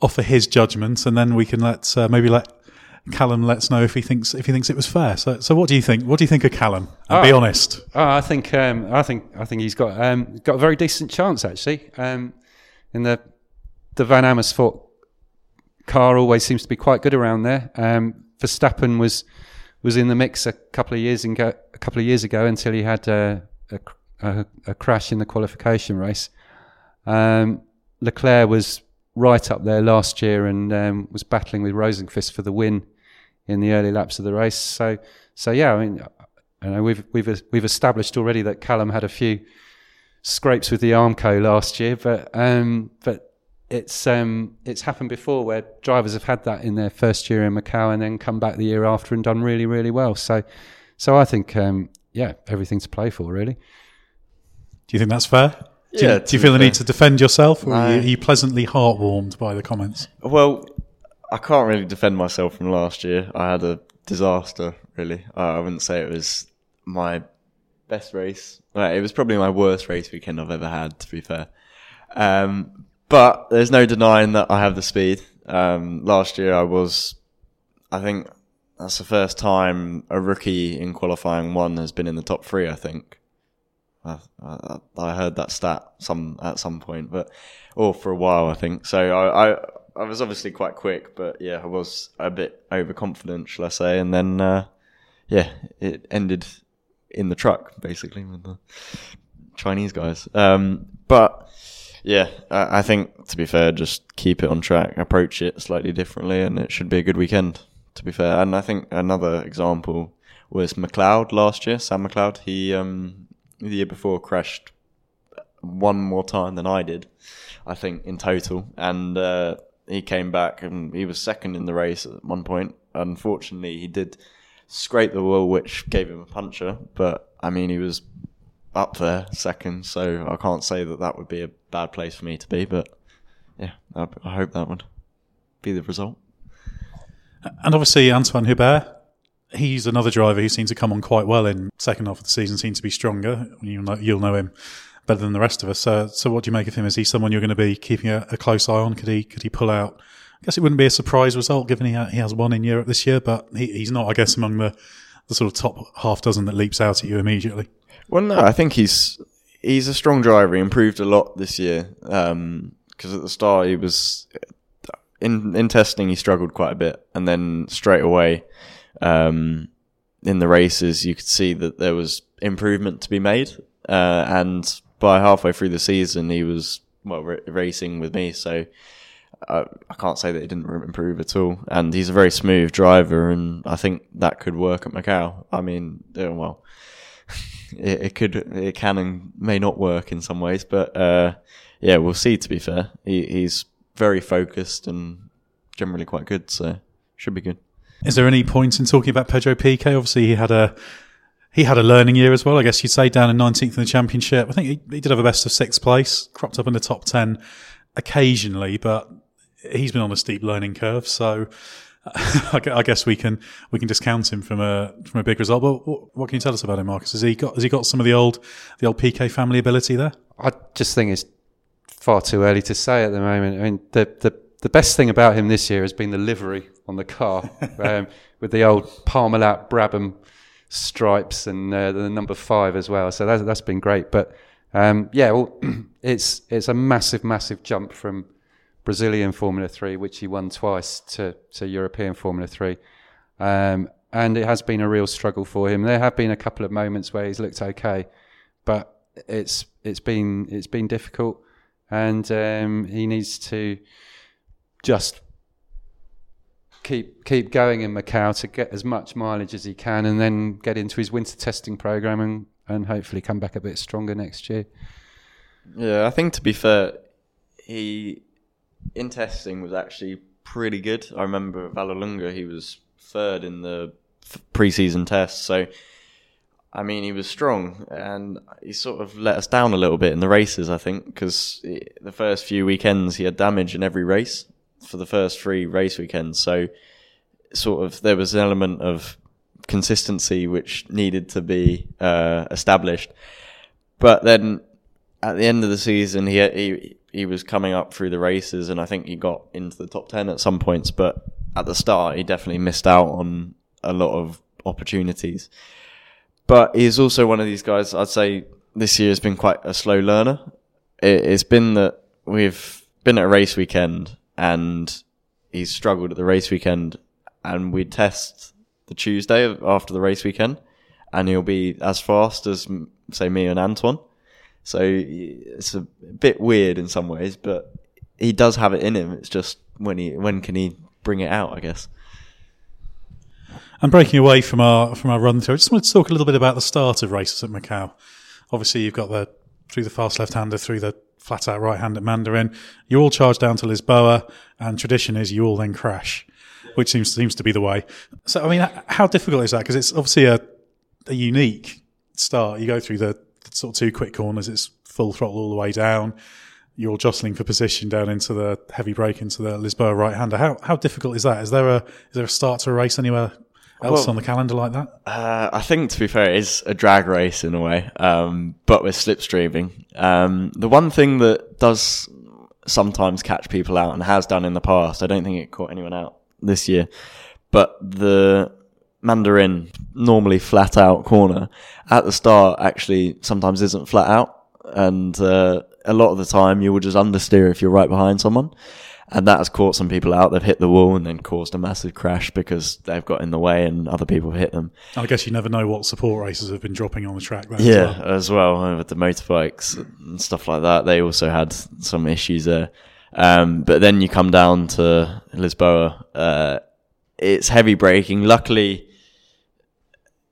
offer his judgment, and then we can let uh, maybe let Callum let's know if he thinks if he thinks it was fair. So, so what do you think? What do you think of Callum? And be Oh. honest. Oh, I think um, I think I think he's got um, got a very decent chance actually. Um, in the the Van Amersfoort car always seems to be quite good around there. Um, Verstappen was was in the mix a couple of years ago, a couple of years ago until he had uh, a, a, a crash in the qualification race. Um, Leclerc was right up there last year and um, was battling with Rosenqvist for the win in the early laps of the race. So, so yeah, I mean, know we've we've we've established already that Callum had a few scrapes with the Armco last year, but um, but it's um, it's happened before where drivers have had that in their first year in Macau and then come back the year after and done really really well. So so I think um, yeah, everything to play for really. Do you think that's fair? Do you, Yeah, do you feel the fair. need to defend yourself, or are, you, are you pleasantly heartwarmed by the comments? Well, I can't really defend myself from last year. I had a disaster, really. I wouldn't say it was my best race. It was probably my worst race weekend I've ever had, to be fair. Um, but there's no denying that I have the speed. Um, last year I was, I think that's the first time a rookie in qualifying one has been in the top three, I think. I, heard that stat some at some point, but or for a while, I think. So I, I I was obviously quite quick, but yeah, I was a bit overconfident, shall I say? And then uh, yeah, it ended in the truck basically with the Chinese guys. Um, but yeah, I, I think to be fair, just keep it on track, approach it slightly differently, and it should be a good weekend. To be fair, and I think another example was McLeod last year. Sam McLeod, he um, the year before crashed one more time than I did, I think in total, and uh, he came back and he was second in the race at one point. Unfortunately, he did scrape the wall, which gave him a puncher, but I mean he was up there second, so I can't say that that would be a bad place for me to be. But yeah, I, I hope that would be the result. And obviously, Antoine Hubert, he's another driver who seems to come on quite well in second half of the season, seems to be stronger. You'll know, you'll know him better than the rest of us. So, so what do you make of him? Is he someone you're going to be keeping a, a close eye on? Could he could he pull out? I guess it wouldn't be a surprise result given he, ha- he has one in Europe this year, but he, he's not, I guess, among the, the sort of top half dozen that leaps out at you immediately. Well, no, I think he's he's a strong driver. He improved a lot this year um, because at the start he was in in testing he struggled quite a bit, and then straight away um, in the races you could see that there was improvement to be made. Uh, and by halfway through the season, he was well ra- racing with me, so. I I can't say that he didn't improve at all, and he's a very smooth driver, and I think that could work at Macau. I mean, yeah, well, it, it could, it can and may not work in some ways, but uh, yeah, we'll see. To be fair, he, he's very focused and generally quite good, so should be good. Is there any point in talking about Pedro Piquet? Obviously, he had a he had a learning year as well. I guess you'd say down in 19th in the championship. I think he, he did have a best of sixth place, cropped up in the top 10 occasionally, but he's been on a steep learning curve. So I guess we can we can discount him from a from a big result. But what, what can you tell us about him, Marcus? Has he got has he got some of the old the old Piquet family ability there? I just think it's far too early to say at the moment. I mean, the the, the best thing about him this year has been the livery on the car, um, with the old Parmalat Brabham stripes and uh, the number five as well. So that's that's been great. But um, yeah, well, it's it's a massive, massive jump from Brazilian Formula Three, which he won twice, to to European Formula Three. Um, and it has been a real struggle for him. There have been a couple of moments where he's looked okay, but it's it's been it's been difficult, and um, he needs to just keep keep going in Macau to get as much mileage as he can, and then get into his winter testing program and and hopefully come back a bit stronger next year. Yeah, I think to be fair, he in testing was actually pretty good. I remember Vallelunga he was third in the preseason test, so I mean he was strong, and he sort of let us down a little bit in the races. I think because the first few weekends he had damage in every race for the first three race weekends, so sort of there was an element of consistency which needed to be uh, established. But then at the end of the season, he he he was coming up through the races, and I think he got into the top ten at some points. But at the start, he definitely missed out on a lot of opportunities. But he's also one of these guys. I'd say this year has been quite a slow learner. It, it's been that we've been at a race weekend, and he struggled at the race weekend, and we test the Tuesday after the race weekend, and he'll be as fast as say me and Antoine. So it's a bit weird in some ways, but he does have it in him. It's just when he when can he bring it out? I guess. And breaking away from our from our run through, I just wanted to talk a little bit about the start of races at Macau. Obviously, you've got the through the fast left hander, through the flat out right hand at Mandarin. You all charge down to Lisboa, and tradition is you all then crash, which seems seems to be the way. So, I mean, how difficult is that? Because it's obviously a a unique start. You go through the, the sort of two quick corners. It's full throttle all the way down. You're jostling for position down into the heavy brake into the Lisboa right hander. How how difficult is that? Is there a is there a start to a race anywhere else Well- on the calendar like that? Uh, I think, to be fair, it is a drag race in a way, um, but with slipstreaming. Um, the one thing that does sometimes catch people out and has done in the past, I don't think it caught anyone out this year, but the Mandarin, normally flat out corner, at the start actually sometimes isn't flat out. And uh, a lot of the time you will just understeer if you're right behind someone. And that has caught some people out. They've hit the wall and then caused a massive crash because they've got in the way and other people have hit them. I guess you never know what support races have been dropping on the track. Yeah, as well. as well uh, with the motorbikes and stuff like that. They also had some issues there. Um, but then you come down to Lisboa. Uh, it's heavy braking. Luckily,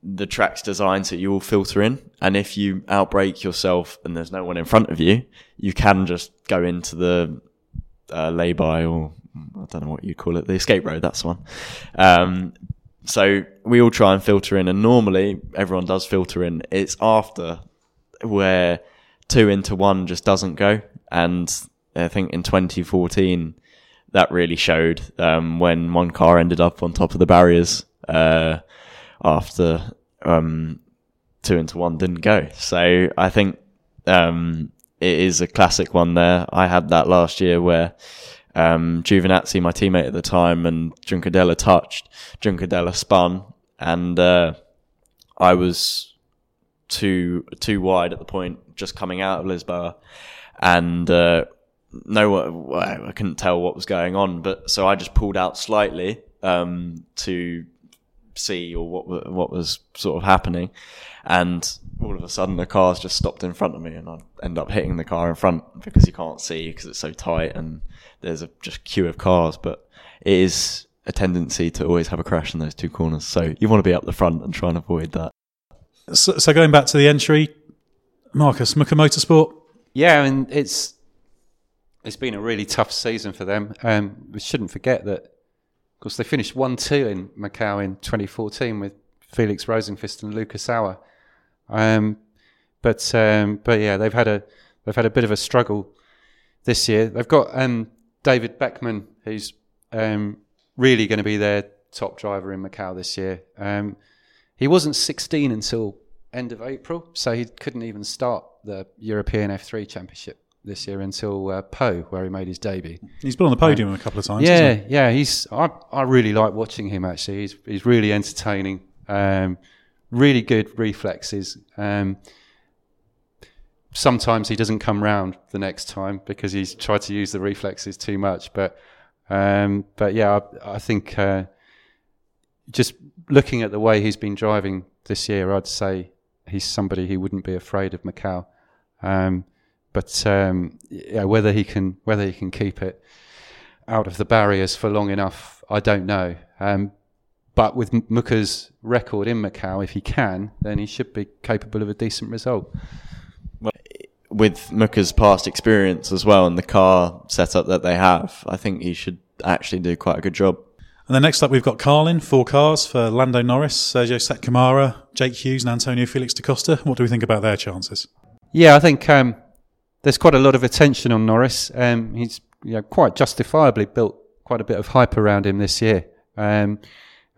the track's designed so you will filter in, and if you outbrake yourself and there's no one in front of you, you can just go into the uh, lay-by or I don't know what you call it, the escape road. That's one. Um, so we all try and filter in, and normally everyone does filter in. It's after where two into one just doesn't go, and I think in 2014 that really showed um, when one car ended up on top of the barriers uh, after um, two into one didn't go. So I think um, it is a classic one there. I had that last year where um, Giovinazzi, my teammate at the time, and Juncadella touched. Juncadella spun, and uh, I was too too wide at the point, just coming out of Lisboa, and uh, no one, I couldn't tell what was going on. But so I just pulled out slightly um, to see or what what was sort of happening, and all of a sudden the car's just stopped in front of me, and I end up hitting the car in front because you can't see because it's so tight and there's a just queue of cars. But it is a tendency to always have a crash in those two corners, so you want to be up the front and try and avoid that. So, so going back to the entry, Marcus Mücke Motorsport. Yeah, and it's it's been a really tough season for them. Um, we shouldn't forget that, of course, they finished one two in Macau in 2014 with Felix Rosenqvist and Lucas Auer. Um, but um, but yeah, they've had a they've had a bit of a struggle this year. They've got um, David Beckmann, who's um, really going to be their top driver in Macau this year. Um, he wasn't 16 until end of April, so he couldn't even start the European F3 Championship this year until uh, Pau, where he made his debut. He's been on the podium a couple of times. Yeah, yeah, he's. I I really like watching him. Actually, he's he's really entertaining. Um, really good reflexes. Um, sometimes he doesn't come round the next time because he's tried to use the reflexes too much. But um, but yeah, I, I think uh, just looking at the way he's been driving this year, I'd say he's somebody who wouldn't be afraid of Macau. Um, but um, yeah, whether he can whether he can keep it out of the barriers for long enough, I don't know. Um, but with M- Mücke's record in Macau, if he can, then he should be capable of a decent result. Well, with Mücke's past experience as well and the car setup that they have, I think he should actually do quite a good job. And then next up, we've got Carlin, four cars for Lando Norris, Sérgio Sette Câmara, Jake Hughes, and Antonio Felix da Costa. What do we think about their chances? Yeah, I think um, there's quite a lot of attention on Norris. Um, he's you know, quite justifiably built quite a bit of hype around him this year, um,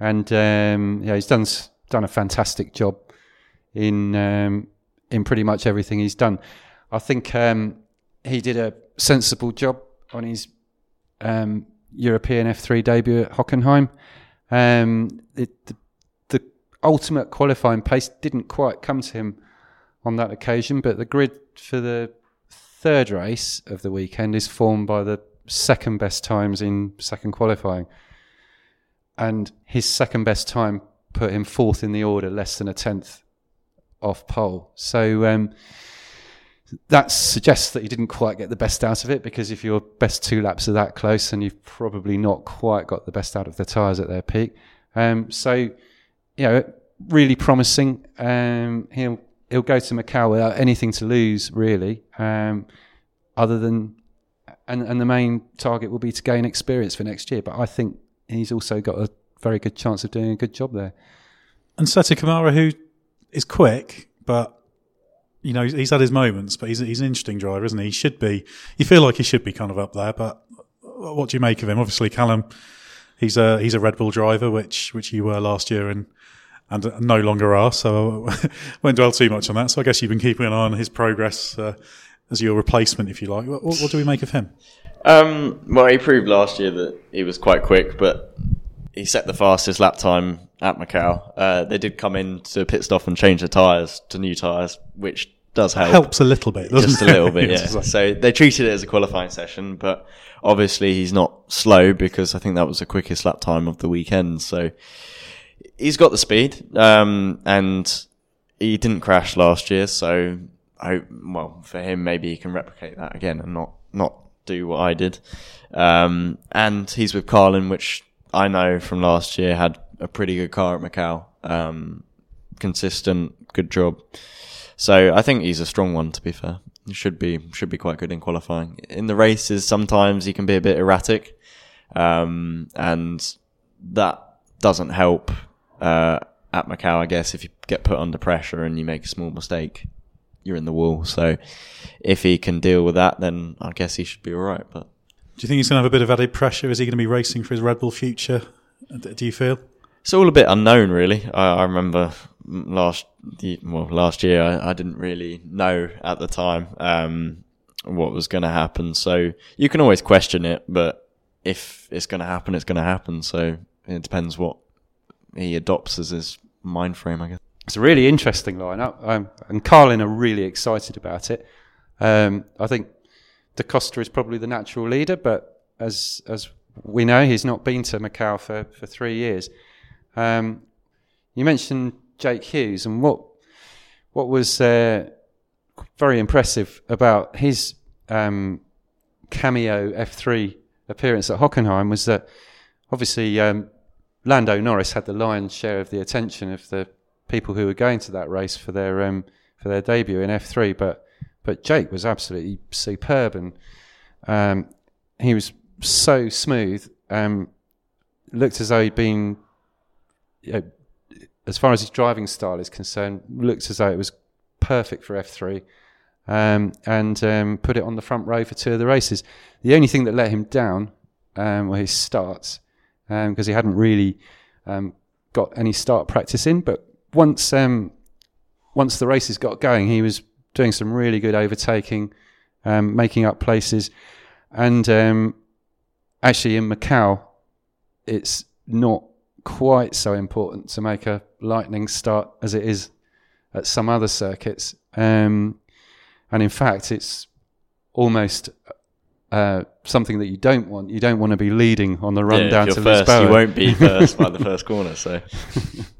and um, yeah, he's done done a fantastic job in um, in pretty much everything he's done. I think um, he did a sensible job on his um, European F3 debut at Hockenheim. Um, it, the, the ultimate qualifying pace didn't quite come to him on that occasion, but the grid for the third race of the weekend is formed by the second best times in second qualifying. And his second best time put him fourth in the order, less than a tenth off pole. So um, that suggests that he didn't quite get the best out of it because if your best two laps are that close, and you've probably not quite got the best out of the tyres at their peak. Um, so, you know, really promising. Um, he'll he'll go to Macau without anything to lose, really, um, other than and and the main target will be to gain experience for next year. But I think he's also got a very good chance of doing a good job there. And Sette Câmara, who is quick, but you know he's had his moments, but he's he's an interesting driver, isn't he? He should be. You feel like he should be kind of up there, but what do you make of him? Obviously, Callum, he's a he's a Red Bull driver, which which you were last year, and and no longer are. So I won't dwell too much on that. So I guess you've been keeping an eye on his progress uh, as your replacement, if you like. What, what, do we make of him? Um, well, he proved last year that he was quite quick, but he set the fastest lap time at Macau. Uh, they did come in to pit stop and change the tyres to new tyres, which does help. Helps a little bit, just it? a little bit, yeah. so they treated it as a qualifying session, but obviously he's not slow because I think that was the quickest lap time of the weekend. So he's got the speed, um, and he didn't crash last year. So I well for him maybe he can replicate that again and not not do what I did. Um, and he's with Carlin, which I know from last year had a pretty good car at Macau. Um, consistent, good job. So I think he's a strong one. To be fair, he should be should be quite good in qualifying. In the races, sometimes he can be a bit erratic, um, and that doesn't help uh, at Macau. I guess if you get put under pressure and you make a small mistake, you're in the wall. So if he can deal with that, then I guess he should be all right. But do you think he's going to have a bit of added pressure? Is he going to be racing for his Red Bull future? Do you feel? It's all a bit unknown, really. I, I remember last well last year I, I, didn't really know at the time um, what was going to happen. So you can always question it, but if it's going to happen, it's going to happen. So it depends what he adopts as his mind frame, I guess. It's a really interesting lineup, um, and Carlin are really excited about it. Um, I think Da Costa is probably the natural leader, but as as we know, he's not been to Macau for, for three years. Um, you mentioned Jake Hughes, and what what was uh, very impressive about his um, cameo F3 appearance at Hockenheim was that obviously um, Lando Norris had the lion's share of the attention of the people who were going to that race for their um, for their debut in F3, but but Jake was absolutely superb, and um, he was so smooth. Um, looked as though he'd been, you know, as far as his driving style is concerned, looked as though it was perfect for F3. Um, and um, put it on the front row for two of the races. The only thing that let him down um, were his starts because um, he hadn't really um, got any start practice in. But once um, once the races got going, he was doing some really good overtaking, um, making up places, and um, actually in Macau, it's not quite so important to make a lightning start as it is at some other circuits. Um, and in fact, it's almost uh, something that you don't want. You don't want to be leading on the run yeah, down to first, Lisboa. You won't be first by the first corner. So,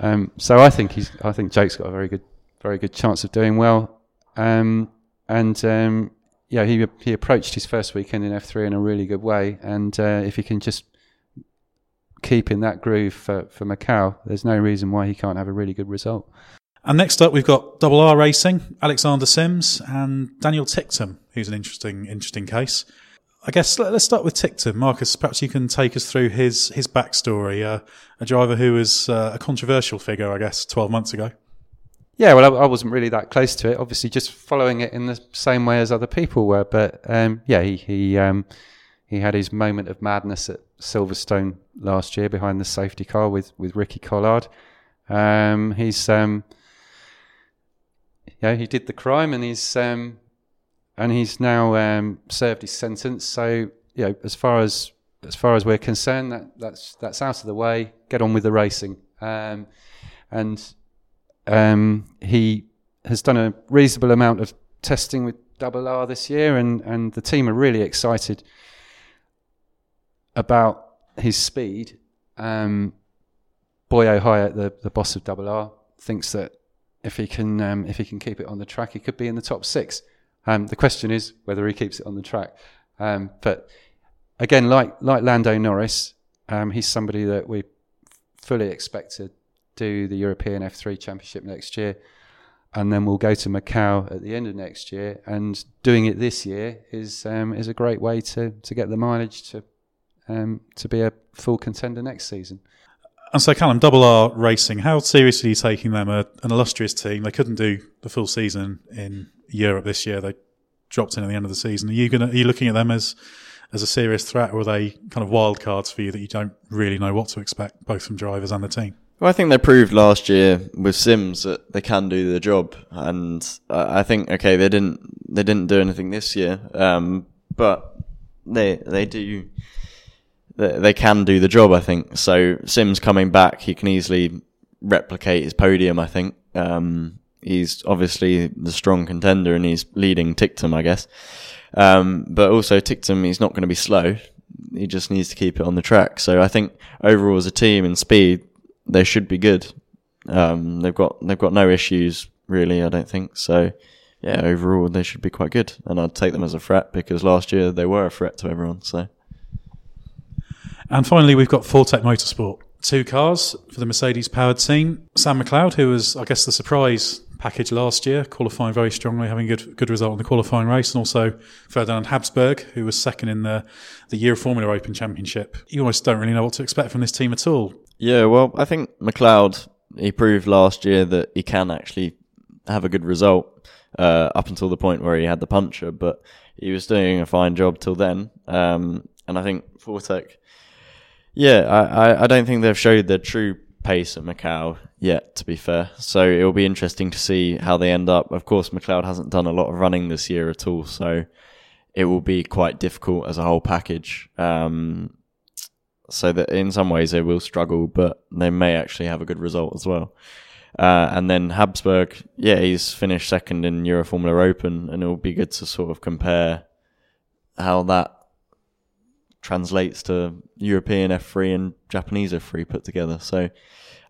um, so I think he's. I think Jake's got a very good, very good chance of doing well. Um, and um, yeah, he he approached his first weekend in F three in a really good way. And uh, if he can just keep in that groove for for Macau, there's no reason why he can't have a really good result. And next up, we've got Double R Racing, Alexander Sims, and Daniel Ticktum, who's an interesting, interesting case. I guess let's start with Ticktum. Marcus, perhaps you can take us through his his backstory. Uh, a driver who was uh, a controversial figure, I guess, 12 months ago. Yeah, well, I, I, wasn't really that close to it. Obviously, just following it in the same way as other people were. But um, yeah, he he, um, he had his moment of madness at Silverstone last year behind the safety car with with Ricky Collard. Um, he's um, know, he did the crime and he's um, and he's now um, served his sentence. So you know, as far as as far as we're concerned, that that's that's out of the way. Get on with the racing. Um, and um, he has done a reasonable amount of testing with Double R this year, and and the team are really excited about his speed. Um, Boyo Hieatt, the, the boss of Double R, thinks that if he can um, if he can keep it on the track, he could be in the top six. Um, the question is whether he keeps it on the track. Um, but again, like like Lando Norris, um, he's somebody that we fully expect to do the European F3 Championship next year, and then we'll go to Macau at the end of next year. And doing it this year is um, is a great way to to get the mileage to um, to be a full contender next season. And so, Callum, Double R Racing, how seriously are you taking them? A, an illustrious team. They couldn't do the full season in Europe this year. They dropped in at the end of the season. Are you going Are you looking at them as as a serious threat, or are they kind of wild cards for you that you don't really know what to expect, both from drivers and the team? Well, I think they proved last year with Sims that they can do the job, and I think okay, they didn't they didn't do anything this year, um, but they they do they can do the job. I think so. Sims coming back, he can easily replicate his podium. I think um, he's obviously the strong contender, and he's leading Ticktum, I guess. Um, but also Ticktum, he's not going to be slow. He just needs to keep it on the track. So I think overall as a team in speed, they should be good. Um, they've got they've got no issues really. I don't think so. Yeah, overall they should be quite good, and I'd take them as a threat because last year they were a threat to everyone. So. And finally, we've got Fortec Motorsport. Two cars for the Mercedes powered team. Sam McLeod, who was, I guess, the surprise package last year, qualifying very strongly, having a good good result in the qualifying race, and also Ferdinand Habsburg, who was second in the the Euro Formula Open Championship. You almost don't really know what to expect from this team at all. Yeah, well, I think McLeod he proved last year that he can actually have a good result uh, up until the point where he had the puncture, but he was doing a fine job till then. Um, and I think Fortec yeah, I, I don't think they've showed their true pace at Macau yet, to be fair. So it will be interesting to see how they end up. Of course, McLeod hasn't done a lot of running this year at all, so it will be quite difficult as a whole package. Um, so that in some ways they will struggle, but they may actually have a good result as well. Uh, and then Habsburg, yeah, he's finished second in Euro Formula Open, and it will be good to sort of compare how that translates to European F3 and Japanese F3 put together. So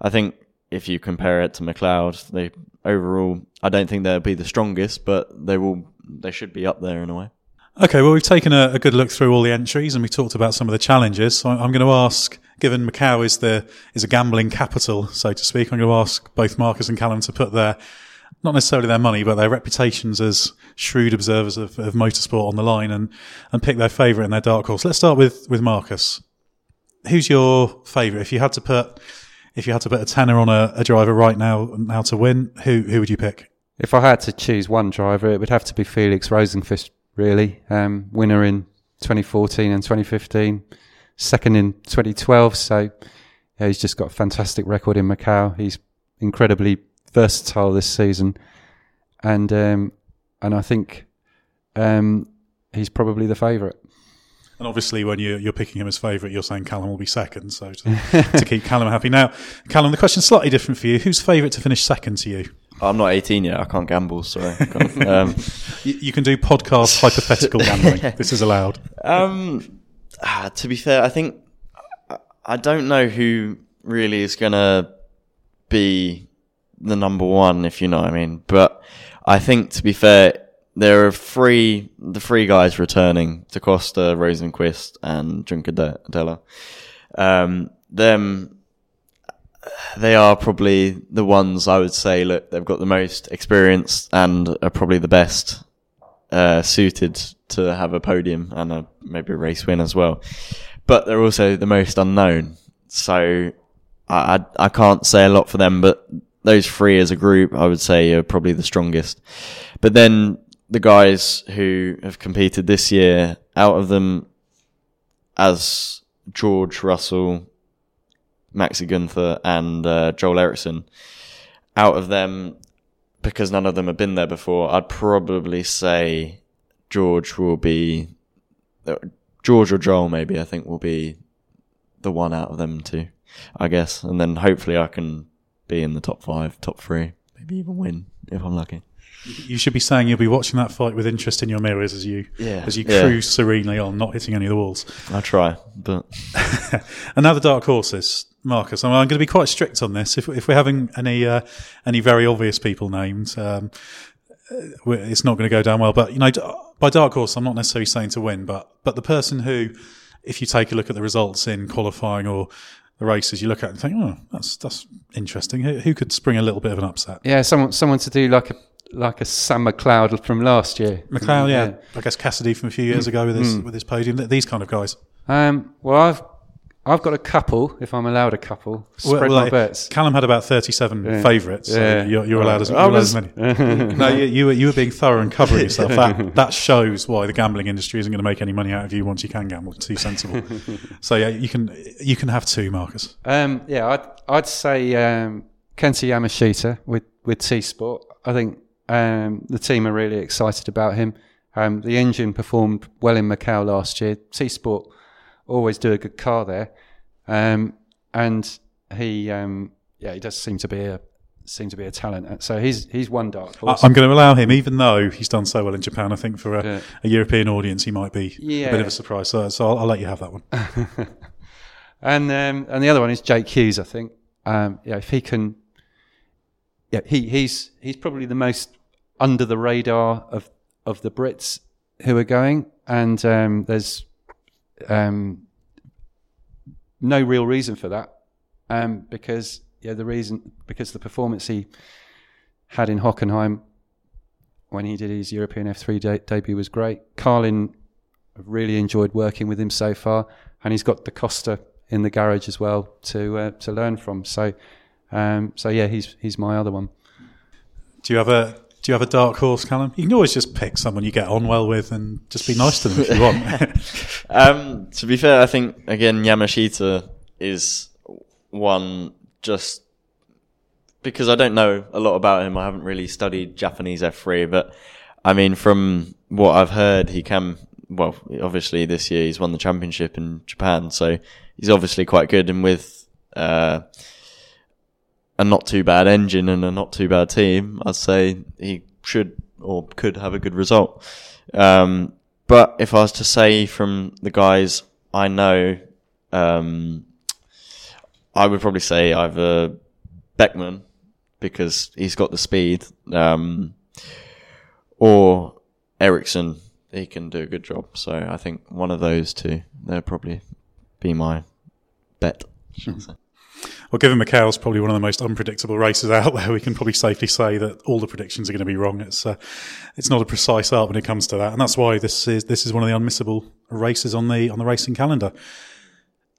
I think if you compare it to McLeod, they overall I don't think they'll be the strongest, but they will they should be up there in a way. Okay, well we've taken a, a good look through all the entries and we talked about some of the challenges. So I'm going to ask, given Macau is the is a gambling capital, so to speak, I'm going to ask both Marcus and Callum to put their not necessarily their money, but their reputations as shrewd observers of, of motorsport on the line and, and pick their favourite and their dark horse. Let's start with, with Marcus. Who's your favourite? If you had to put, if you had to put a tenner on a, a driver right now, now to win, who, who would you pick? If I had to choose one driver, it would have to be Felix Rosenqvist, really. Um, winner in 2014 and 2015, second in 2012. So yeah, he's just got a fantastic record in Macau. He's incredibly versatile this season, and um, and I think um, he's probably the favourite. And obviously, when you're, you're picking him as favourite, you're saying Callum will be second. So to, to keep Callum happy. Now, Callum, the question's slightly different for you. Who's favourite to finish second to you? I'm not 18 yet. I can't gamble. Sorry. um, you, you, can do podcast hypothetical gambling. This is allowed. Um, ah, to be fair, I think I don't know who really is going to be the number one, if you know what I mean. But I think, to be fair, there are three the three guys returning: Da Costa, Rosenqvist, and Juncadella. Um, them, they are probably the ones I would say. Look, they've got the most experience and are probably the best uh, suited to have a podium and a, maybe a race win as well. But they're also the most unknown, so I, I, I can't say a lot for them. But those three as a group, I would say, are probably the strongest. But then the guys who have competed this year, out of them, as George Russell, Maxi Günther, and uh, Joel Eriksson, out of them, because none of them have been there before, I'd probably say George will be uh, George or Joel. Maybe I think will be the one out of them two, I guess, and then hopefully I can be in the top five, top three, maybe even win if I'm lucky. You should be saying you'll be watching that fight with interest in your mirrors as you Yeah, as you yeah. cruise serenely on, not hitting any of the walls. I try, but and now the dark horses, Marcus. I'm, I'm going to be quite strict on this. If, if we're having any uh, any very obvious people named, um, uh, it's not going to go down well. But you know, by dark horse, I'm not necessarily saying to win, but but the person who, if you take a look at the results in qualifying or the races, you look at and think, oh, that's that's interesting. Who, who could spring a little bit of an upset? Yeah, someone someone to do like a like a Sam MacLeod from last year. MacLeod, yeah. I guess Cassidy from a few years mm. ago with his mm. with his podium. These kind of guys. Um, well, I've I've got a couple, if I'm allowed a couple. Spread Well, my bets. Callum had about 37 Yeah. favourites, so Yeah. you're, you're allowed as, you're allowed as many. no, you, you, were, you were being thorough and covering yourself. That, that shows why the gambling industry isn't going to make any money out of you once you can gamble. Too sensible. so yeah, you can you can have two, Marcus. Um, yeah, I'd I'd say um, Kenta Yamashita with with T Sport. I think um, the team are really excited about him. Um, the engine performed well in Macau last year. T Sport always do a good car there, um, and he um, yeah he does seem to be a seem to be a talent. So he's he's one dark horse. I'm going to allow him, even though he's done so well in Japan. I think for a, Yeah. a European audience, he might be a bit of a surprise. So, so I'll, I'll let you have that one. And um, and the other one is Jake Hughes. I think. Um, yeah, if he can, yeah, he he's he's probably the most under the radar of of the Brits who are going, and um, there's um, no real reason for that, um, because yeah, the reason because the performance he had in Hockenheim when he did his European F3 de- debut was great. Carlin really enjoyed working with him so far, and he's got the Costa in the garage as well to uh, to learn from. So, um, so yeah, he's he's my other one. Do you have a do you have a dark horse, Callum? You can always just pick someone you get on well with and just be nice to them if you want. Um, to be fair, I think again Yamashita is one just because I don't know a lot about him. I haven't really studied Japanese F3, but I mean, from what I've heard, he can. Well, obviously this year he's won the championship in Japan, so he's obviously quite good. And with uh, a not too bad engine and a not too bad team, I'd say he should or could have a good result. Um, but if I was to say from the guys I know, um, I would probably say either Beckmann because he's got the speed, um, or Eriksson. He can do a good job. So I think one of those two, they'll probably be my bet. say. Well, given Macau's probably one of the most unpredictable races out there, we can probably safely say that all the predictions are going to be wrong. It's uh, it's not a precise art when it comes to that, and that's why this is this is one of the unmissable races on the on the racing calendar.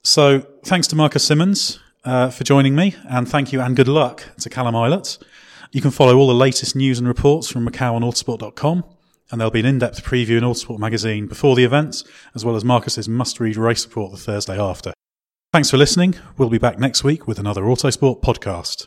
So, thanks to Marcus Simmons uh, for joining me, and thank you and good luck to Callum Ilott. You can follow all the latest news and reports from Macau on autosport.com, and there'll be an in-depth preview in Autosport magazine before the events, as well as Marcus's must-read race report the Thursday after. Thanks for listening. We'll be back next week with another Autosport podcast.